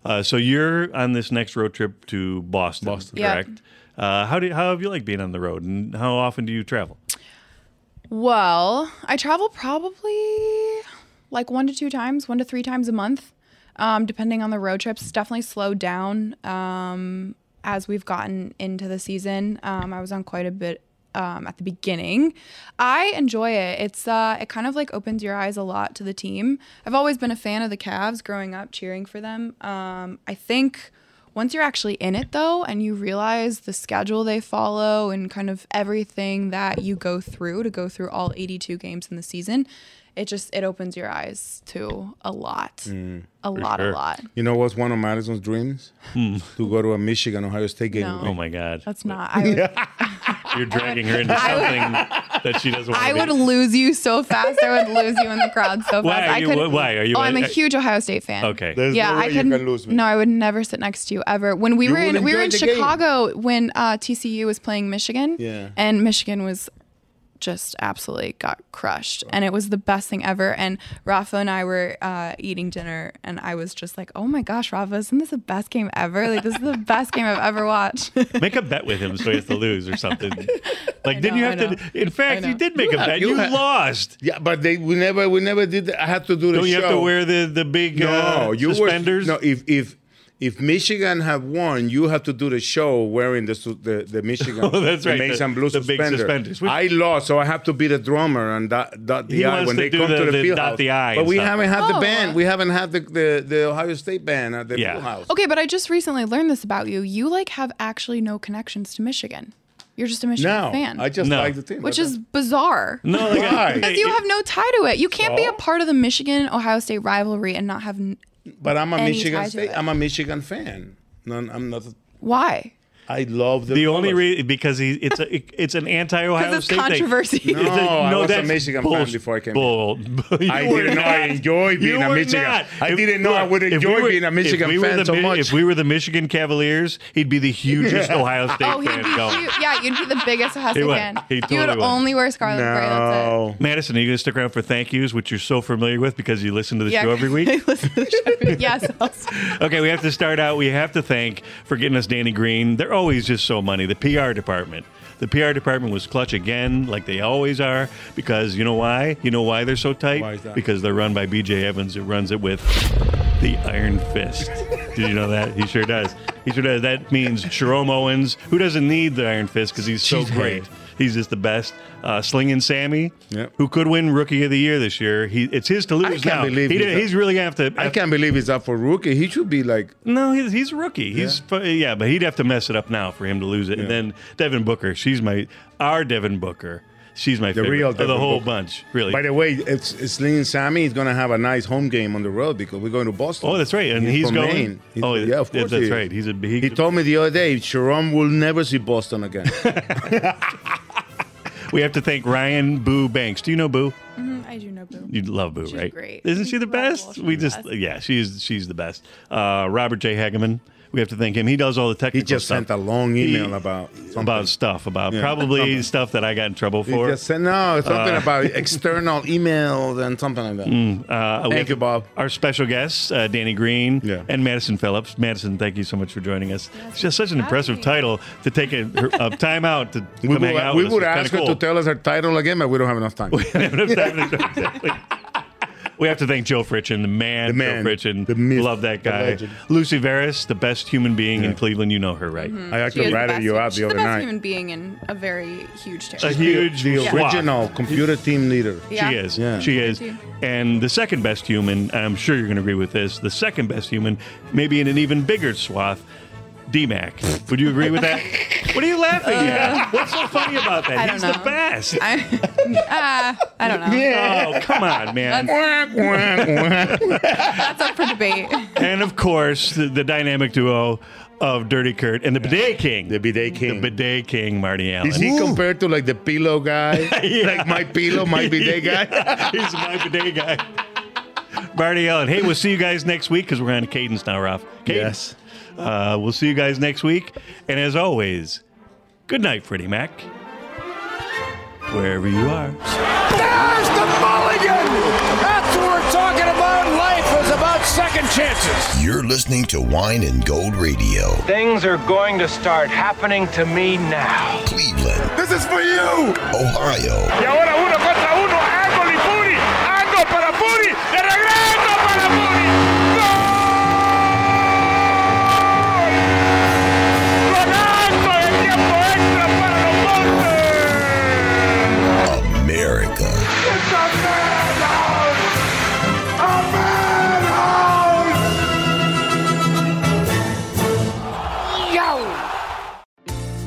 A: uh, so you're on this next road trip to Boston, Boston.
T: Yeah.
A: Uh, how do how have you like being on the road, and how often do you travel?
T: Well, I travel probably like one to two times, one to three times a month, um, depending on the road trips. It's definitely slowed down um, as we've gotten into the season. Um, I was on quite a bit um, at the beginning. I enjoy it. It's uh, it kind of like opens your eyes a lot to the team. I've always been a fan of the Cavs growing up, cheering for them. Um, I think once you're actually in it though and you realize the schedule they follow and kind of everything that you go through to go through all 82 games in the season it just it opens your eyes to a lot
E: Mm,
T: a lot
E: sure.
T: a lot
E: You know what's one of Madison's dreams?
A: Hmm.
E: to go to a Michigan Ohio State game.
T: No.
A: Oh my God,
T: that's not i would,
A: you're dragging her into something that she doesn't. want
T: I
A: to
T: would
A: be.
T: lose you so fast i would lose you in the crowd so fast
A: Why are
T: i
A: you-
T: could
A: why are you-
T: oh i'm a huge ohio state fan
A: Okay.
E: There's
T: yeah,
E: no way
T: I
E: you
T: couldn't.
E: can lose me.
T: No, I would never sit next to you ever. When we
E: You
T: were in, we were in
E: enjoy the game.
T: Chicago when uh, TCU was playing Michigan.
E: Yeah.
T: And Michigan was just absolutely got crushed, and it was the best thing ever. And Rafa and I were uh, eating dinner, and I was just like, "Oh my gosh, Rafa, isn't this the best game ever? Like, this is the best game I've ever watched."
A: Make a bet with him so he has to lose or something. Like, didn't you have to? In fact, you did make
E: You
A: a
E: have-
A: bet.
E: you
A: You,
E: have-
A: lost.
E: Yeah, but they we never we never did. I had to do the
A: Don't you
E: show.
A: have to wear the the big
E: no,
A: uh,
E: you
A: suspenders?
E: Were, no, if if if Michigan have won, you have to do the show wearing the su- the, the Michigan
A: Oh, that's right,
E: maize
A: the-
E: and blue
A: the big
E: suspender.
A: suspenders. Which-
E: I lost, so I have to be the drummer and dot, dot the
A: He
E: I when they come
A: the-
E: to the,
A: the
E: field
A: dot
E: house.
A: the I
E: But we
A: stuff.
E: haven't had the
T: Oh.
E: band. We haven't had the, the, the Ohio State band at the
A: Yeah.
E: field house.
T: okay, but I just recently learned this about you. You like have actually no connections to Michigan. You're just a Michigan
E: No,
T: fan.
E: I just
A: No.
E: like the team.
T: which is bizarre.
A: No, like,
E: Why?
T: Because you have no tie to it. You can't be a part of the Michigan Ohio State rivalry and not have.
E: But I'm a Michigan State. I'm a Michigan fan. No, I'm not.
T: Why?
E: I love the.
A: the only reason because he it's a it's an
T: anti Ohio
A: State thing.
T: controversy.
A: It's a-
E: No, I was a
A: that's
E: Michigan fan before I came
A: bull. You
E: I didn't know I
A: not.
E: enjoyed being
A: You
E: a
A: were
E: Michigan.
A: not.
E: I
A: If-
E: didn't know I would
A: if we
E: enjoy
A: were-
E: being a Michigan
A: we
E: fan
A: the
E: so much.
A: If we were the Michigan Cavaliers, he'd be the hugest Ohio State
T: Oh, he'd
A: fan
T: be
A: going.
T: huge. Yeah, you'd be the biggest Ohio State
A: would.
T: fan.
A: He
T: you
A: totally
T: would
A: would.
T: only wear scarlet and gray. That's it.
E: no.
A: Madison, are you going to stick around for thank yous, which you're so familiar with because you listen to the
T: Yeah,
A: show every week?
T: listen to the show. yes. I'll-
A: Okay, we have to start out. We have to thank for getting us Danny Green. They're always just so money. The PR department. The PR department was clutch again, like they always are, because you know why? You know why they're so tight?
E: Why is that?
A: Because they're run by BJ Evans, who runs it with the Iron Fist. Did you know that? He sure does. He sure does. That means Jerome Owens, who doesn't need the Iron Fist because he's so
E: Cheesehead.
A: great. He's just the best. Uh, Slinging Sammy, who could win Rookie of the Year this year. He, it's his to lose
E: I can't
A: now.
E: believe
A: he
E: he's
A: did, he's really gonna have to.
E: I can't believe he's up for rookie. He should be like
A: No, he's, he's a rookie. He's yeah. yeah, but he'd have to mess it up now for him to lose it. And then Devin Booker, she's my our Devin Booker. She's my
E: the
A: favorite
E: real
A: of the whole
E: Booker.
A: bunch. Really.
E: By the way, it's, it's Sammy is going to have a nice home game on the road because we're going to Boston.
A: Oh, that's right, and he's
E: from
A: going-
E: He's-
A: oh,
E: yeah, of
A: yeah,
E: course.
A: that's right. He's a he,
E: He told me the other day, Sharon will never see Boston again.
A: we have to thank Ryan Boo Banks. Do you know Boo?
T: Mhm, I do know Boo.
A: You love Boo,
T: She's
A: right?
T: great.
A: Isn't she the best? We
T: the
A: just
T: best.
A: yeah, she's she's the best. Uh, Robert J. Hageman. We have to thank him. He does all the technical. Stuff.
E: He just
A: stuff.
E: sent a long email about
A: about stuff about
E: Yeah.
A: probably stuff that I got in trouble
E: He
A: for.
E: just said no, something
A: Uh,
E: about external emails and something like that.
A: Mm, uh,
E: Thank you, Bob.
A: Our special guests, uh, Danny Green and Madison Phillips. Madison, thank you so much for joining us. it's just such an impressive title to take a, a time out to
E: We
A: come
E: would,
A: hang out
E: we
A: with
E: would
A: It's
E: ask her
A: cool.
E: to tell us her title again, but we don't have enough time.
A: We have to thank Joe Fritchen, the man,
E: The man,
A: Joe Fritchen.
E: the myth,
A: Love that guy.
E: legend.
A: Lucy Veris, the best human being in Cleveland. You know her, right?
T: Mhm. She is the best- she's the best human being in a very huge territory.
A: A huge
E: the
A: swath.
E: original computer team leader.
T: Yeah.
A: She is.
E: Yeah.
A: She is. And the second best human, and I'm sure you're going to agree with this, the second best human, maybe in an even bigger swath, D-Mac. Would you agree with that? what are you laughing at? What's so funny about that?
T: Uh, I don't
A: He's
T: know.
A: the best.
T: I, uh, I don't know.
A: Oh, come on, man.
T: That's up for debate.
A: and of course, the, the dynamic duo of Dirty Kurt and the Bidet King. The
E: Bidet King.
A: The Bidet King, Marty Allen.
E: Is he compared to like the pillow guy? Like my pillow, my bidet guy?
A: He's my bidet guy. Marty Allen. Hey, we'll see you guys next week because we're on cadence now, Ralph. Cadence. Uh, we'll see you guys next week. And as always, good night, Freddie Mac. Wherever you are.
U: There's the mulligan! That's what we're talking about. Life is about second chances.
B: You're listening to Wine and Gold Radio.
U: Things are going to start happening to me now.
B: Cleveland,
U: This is for you!
B: Ohio,
U: Y ahora uno contra uno, Angle y Puri. Ando para Puri. De regreso para Puri.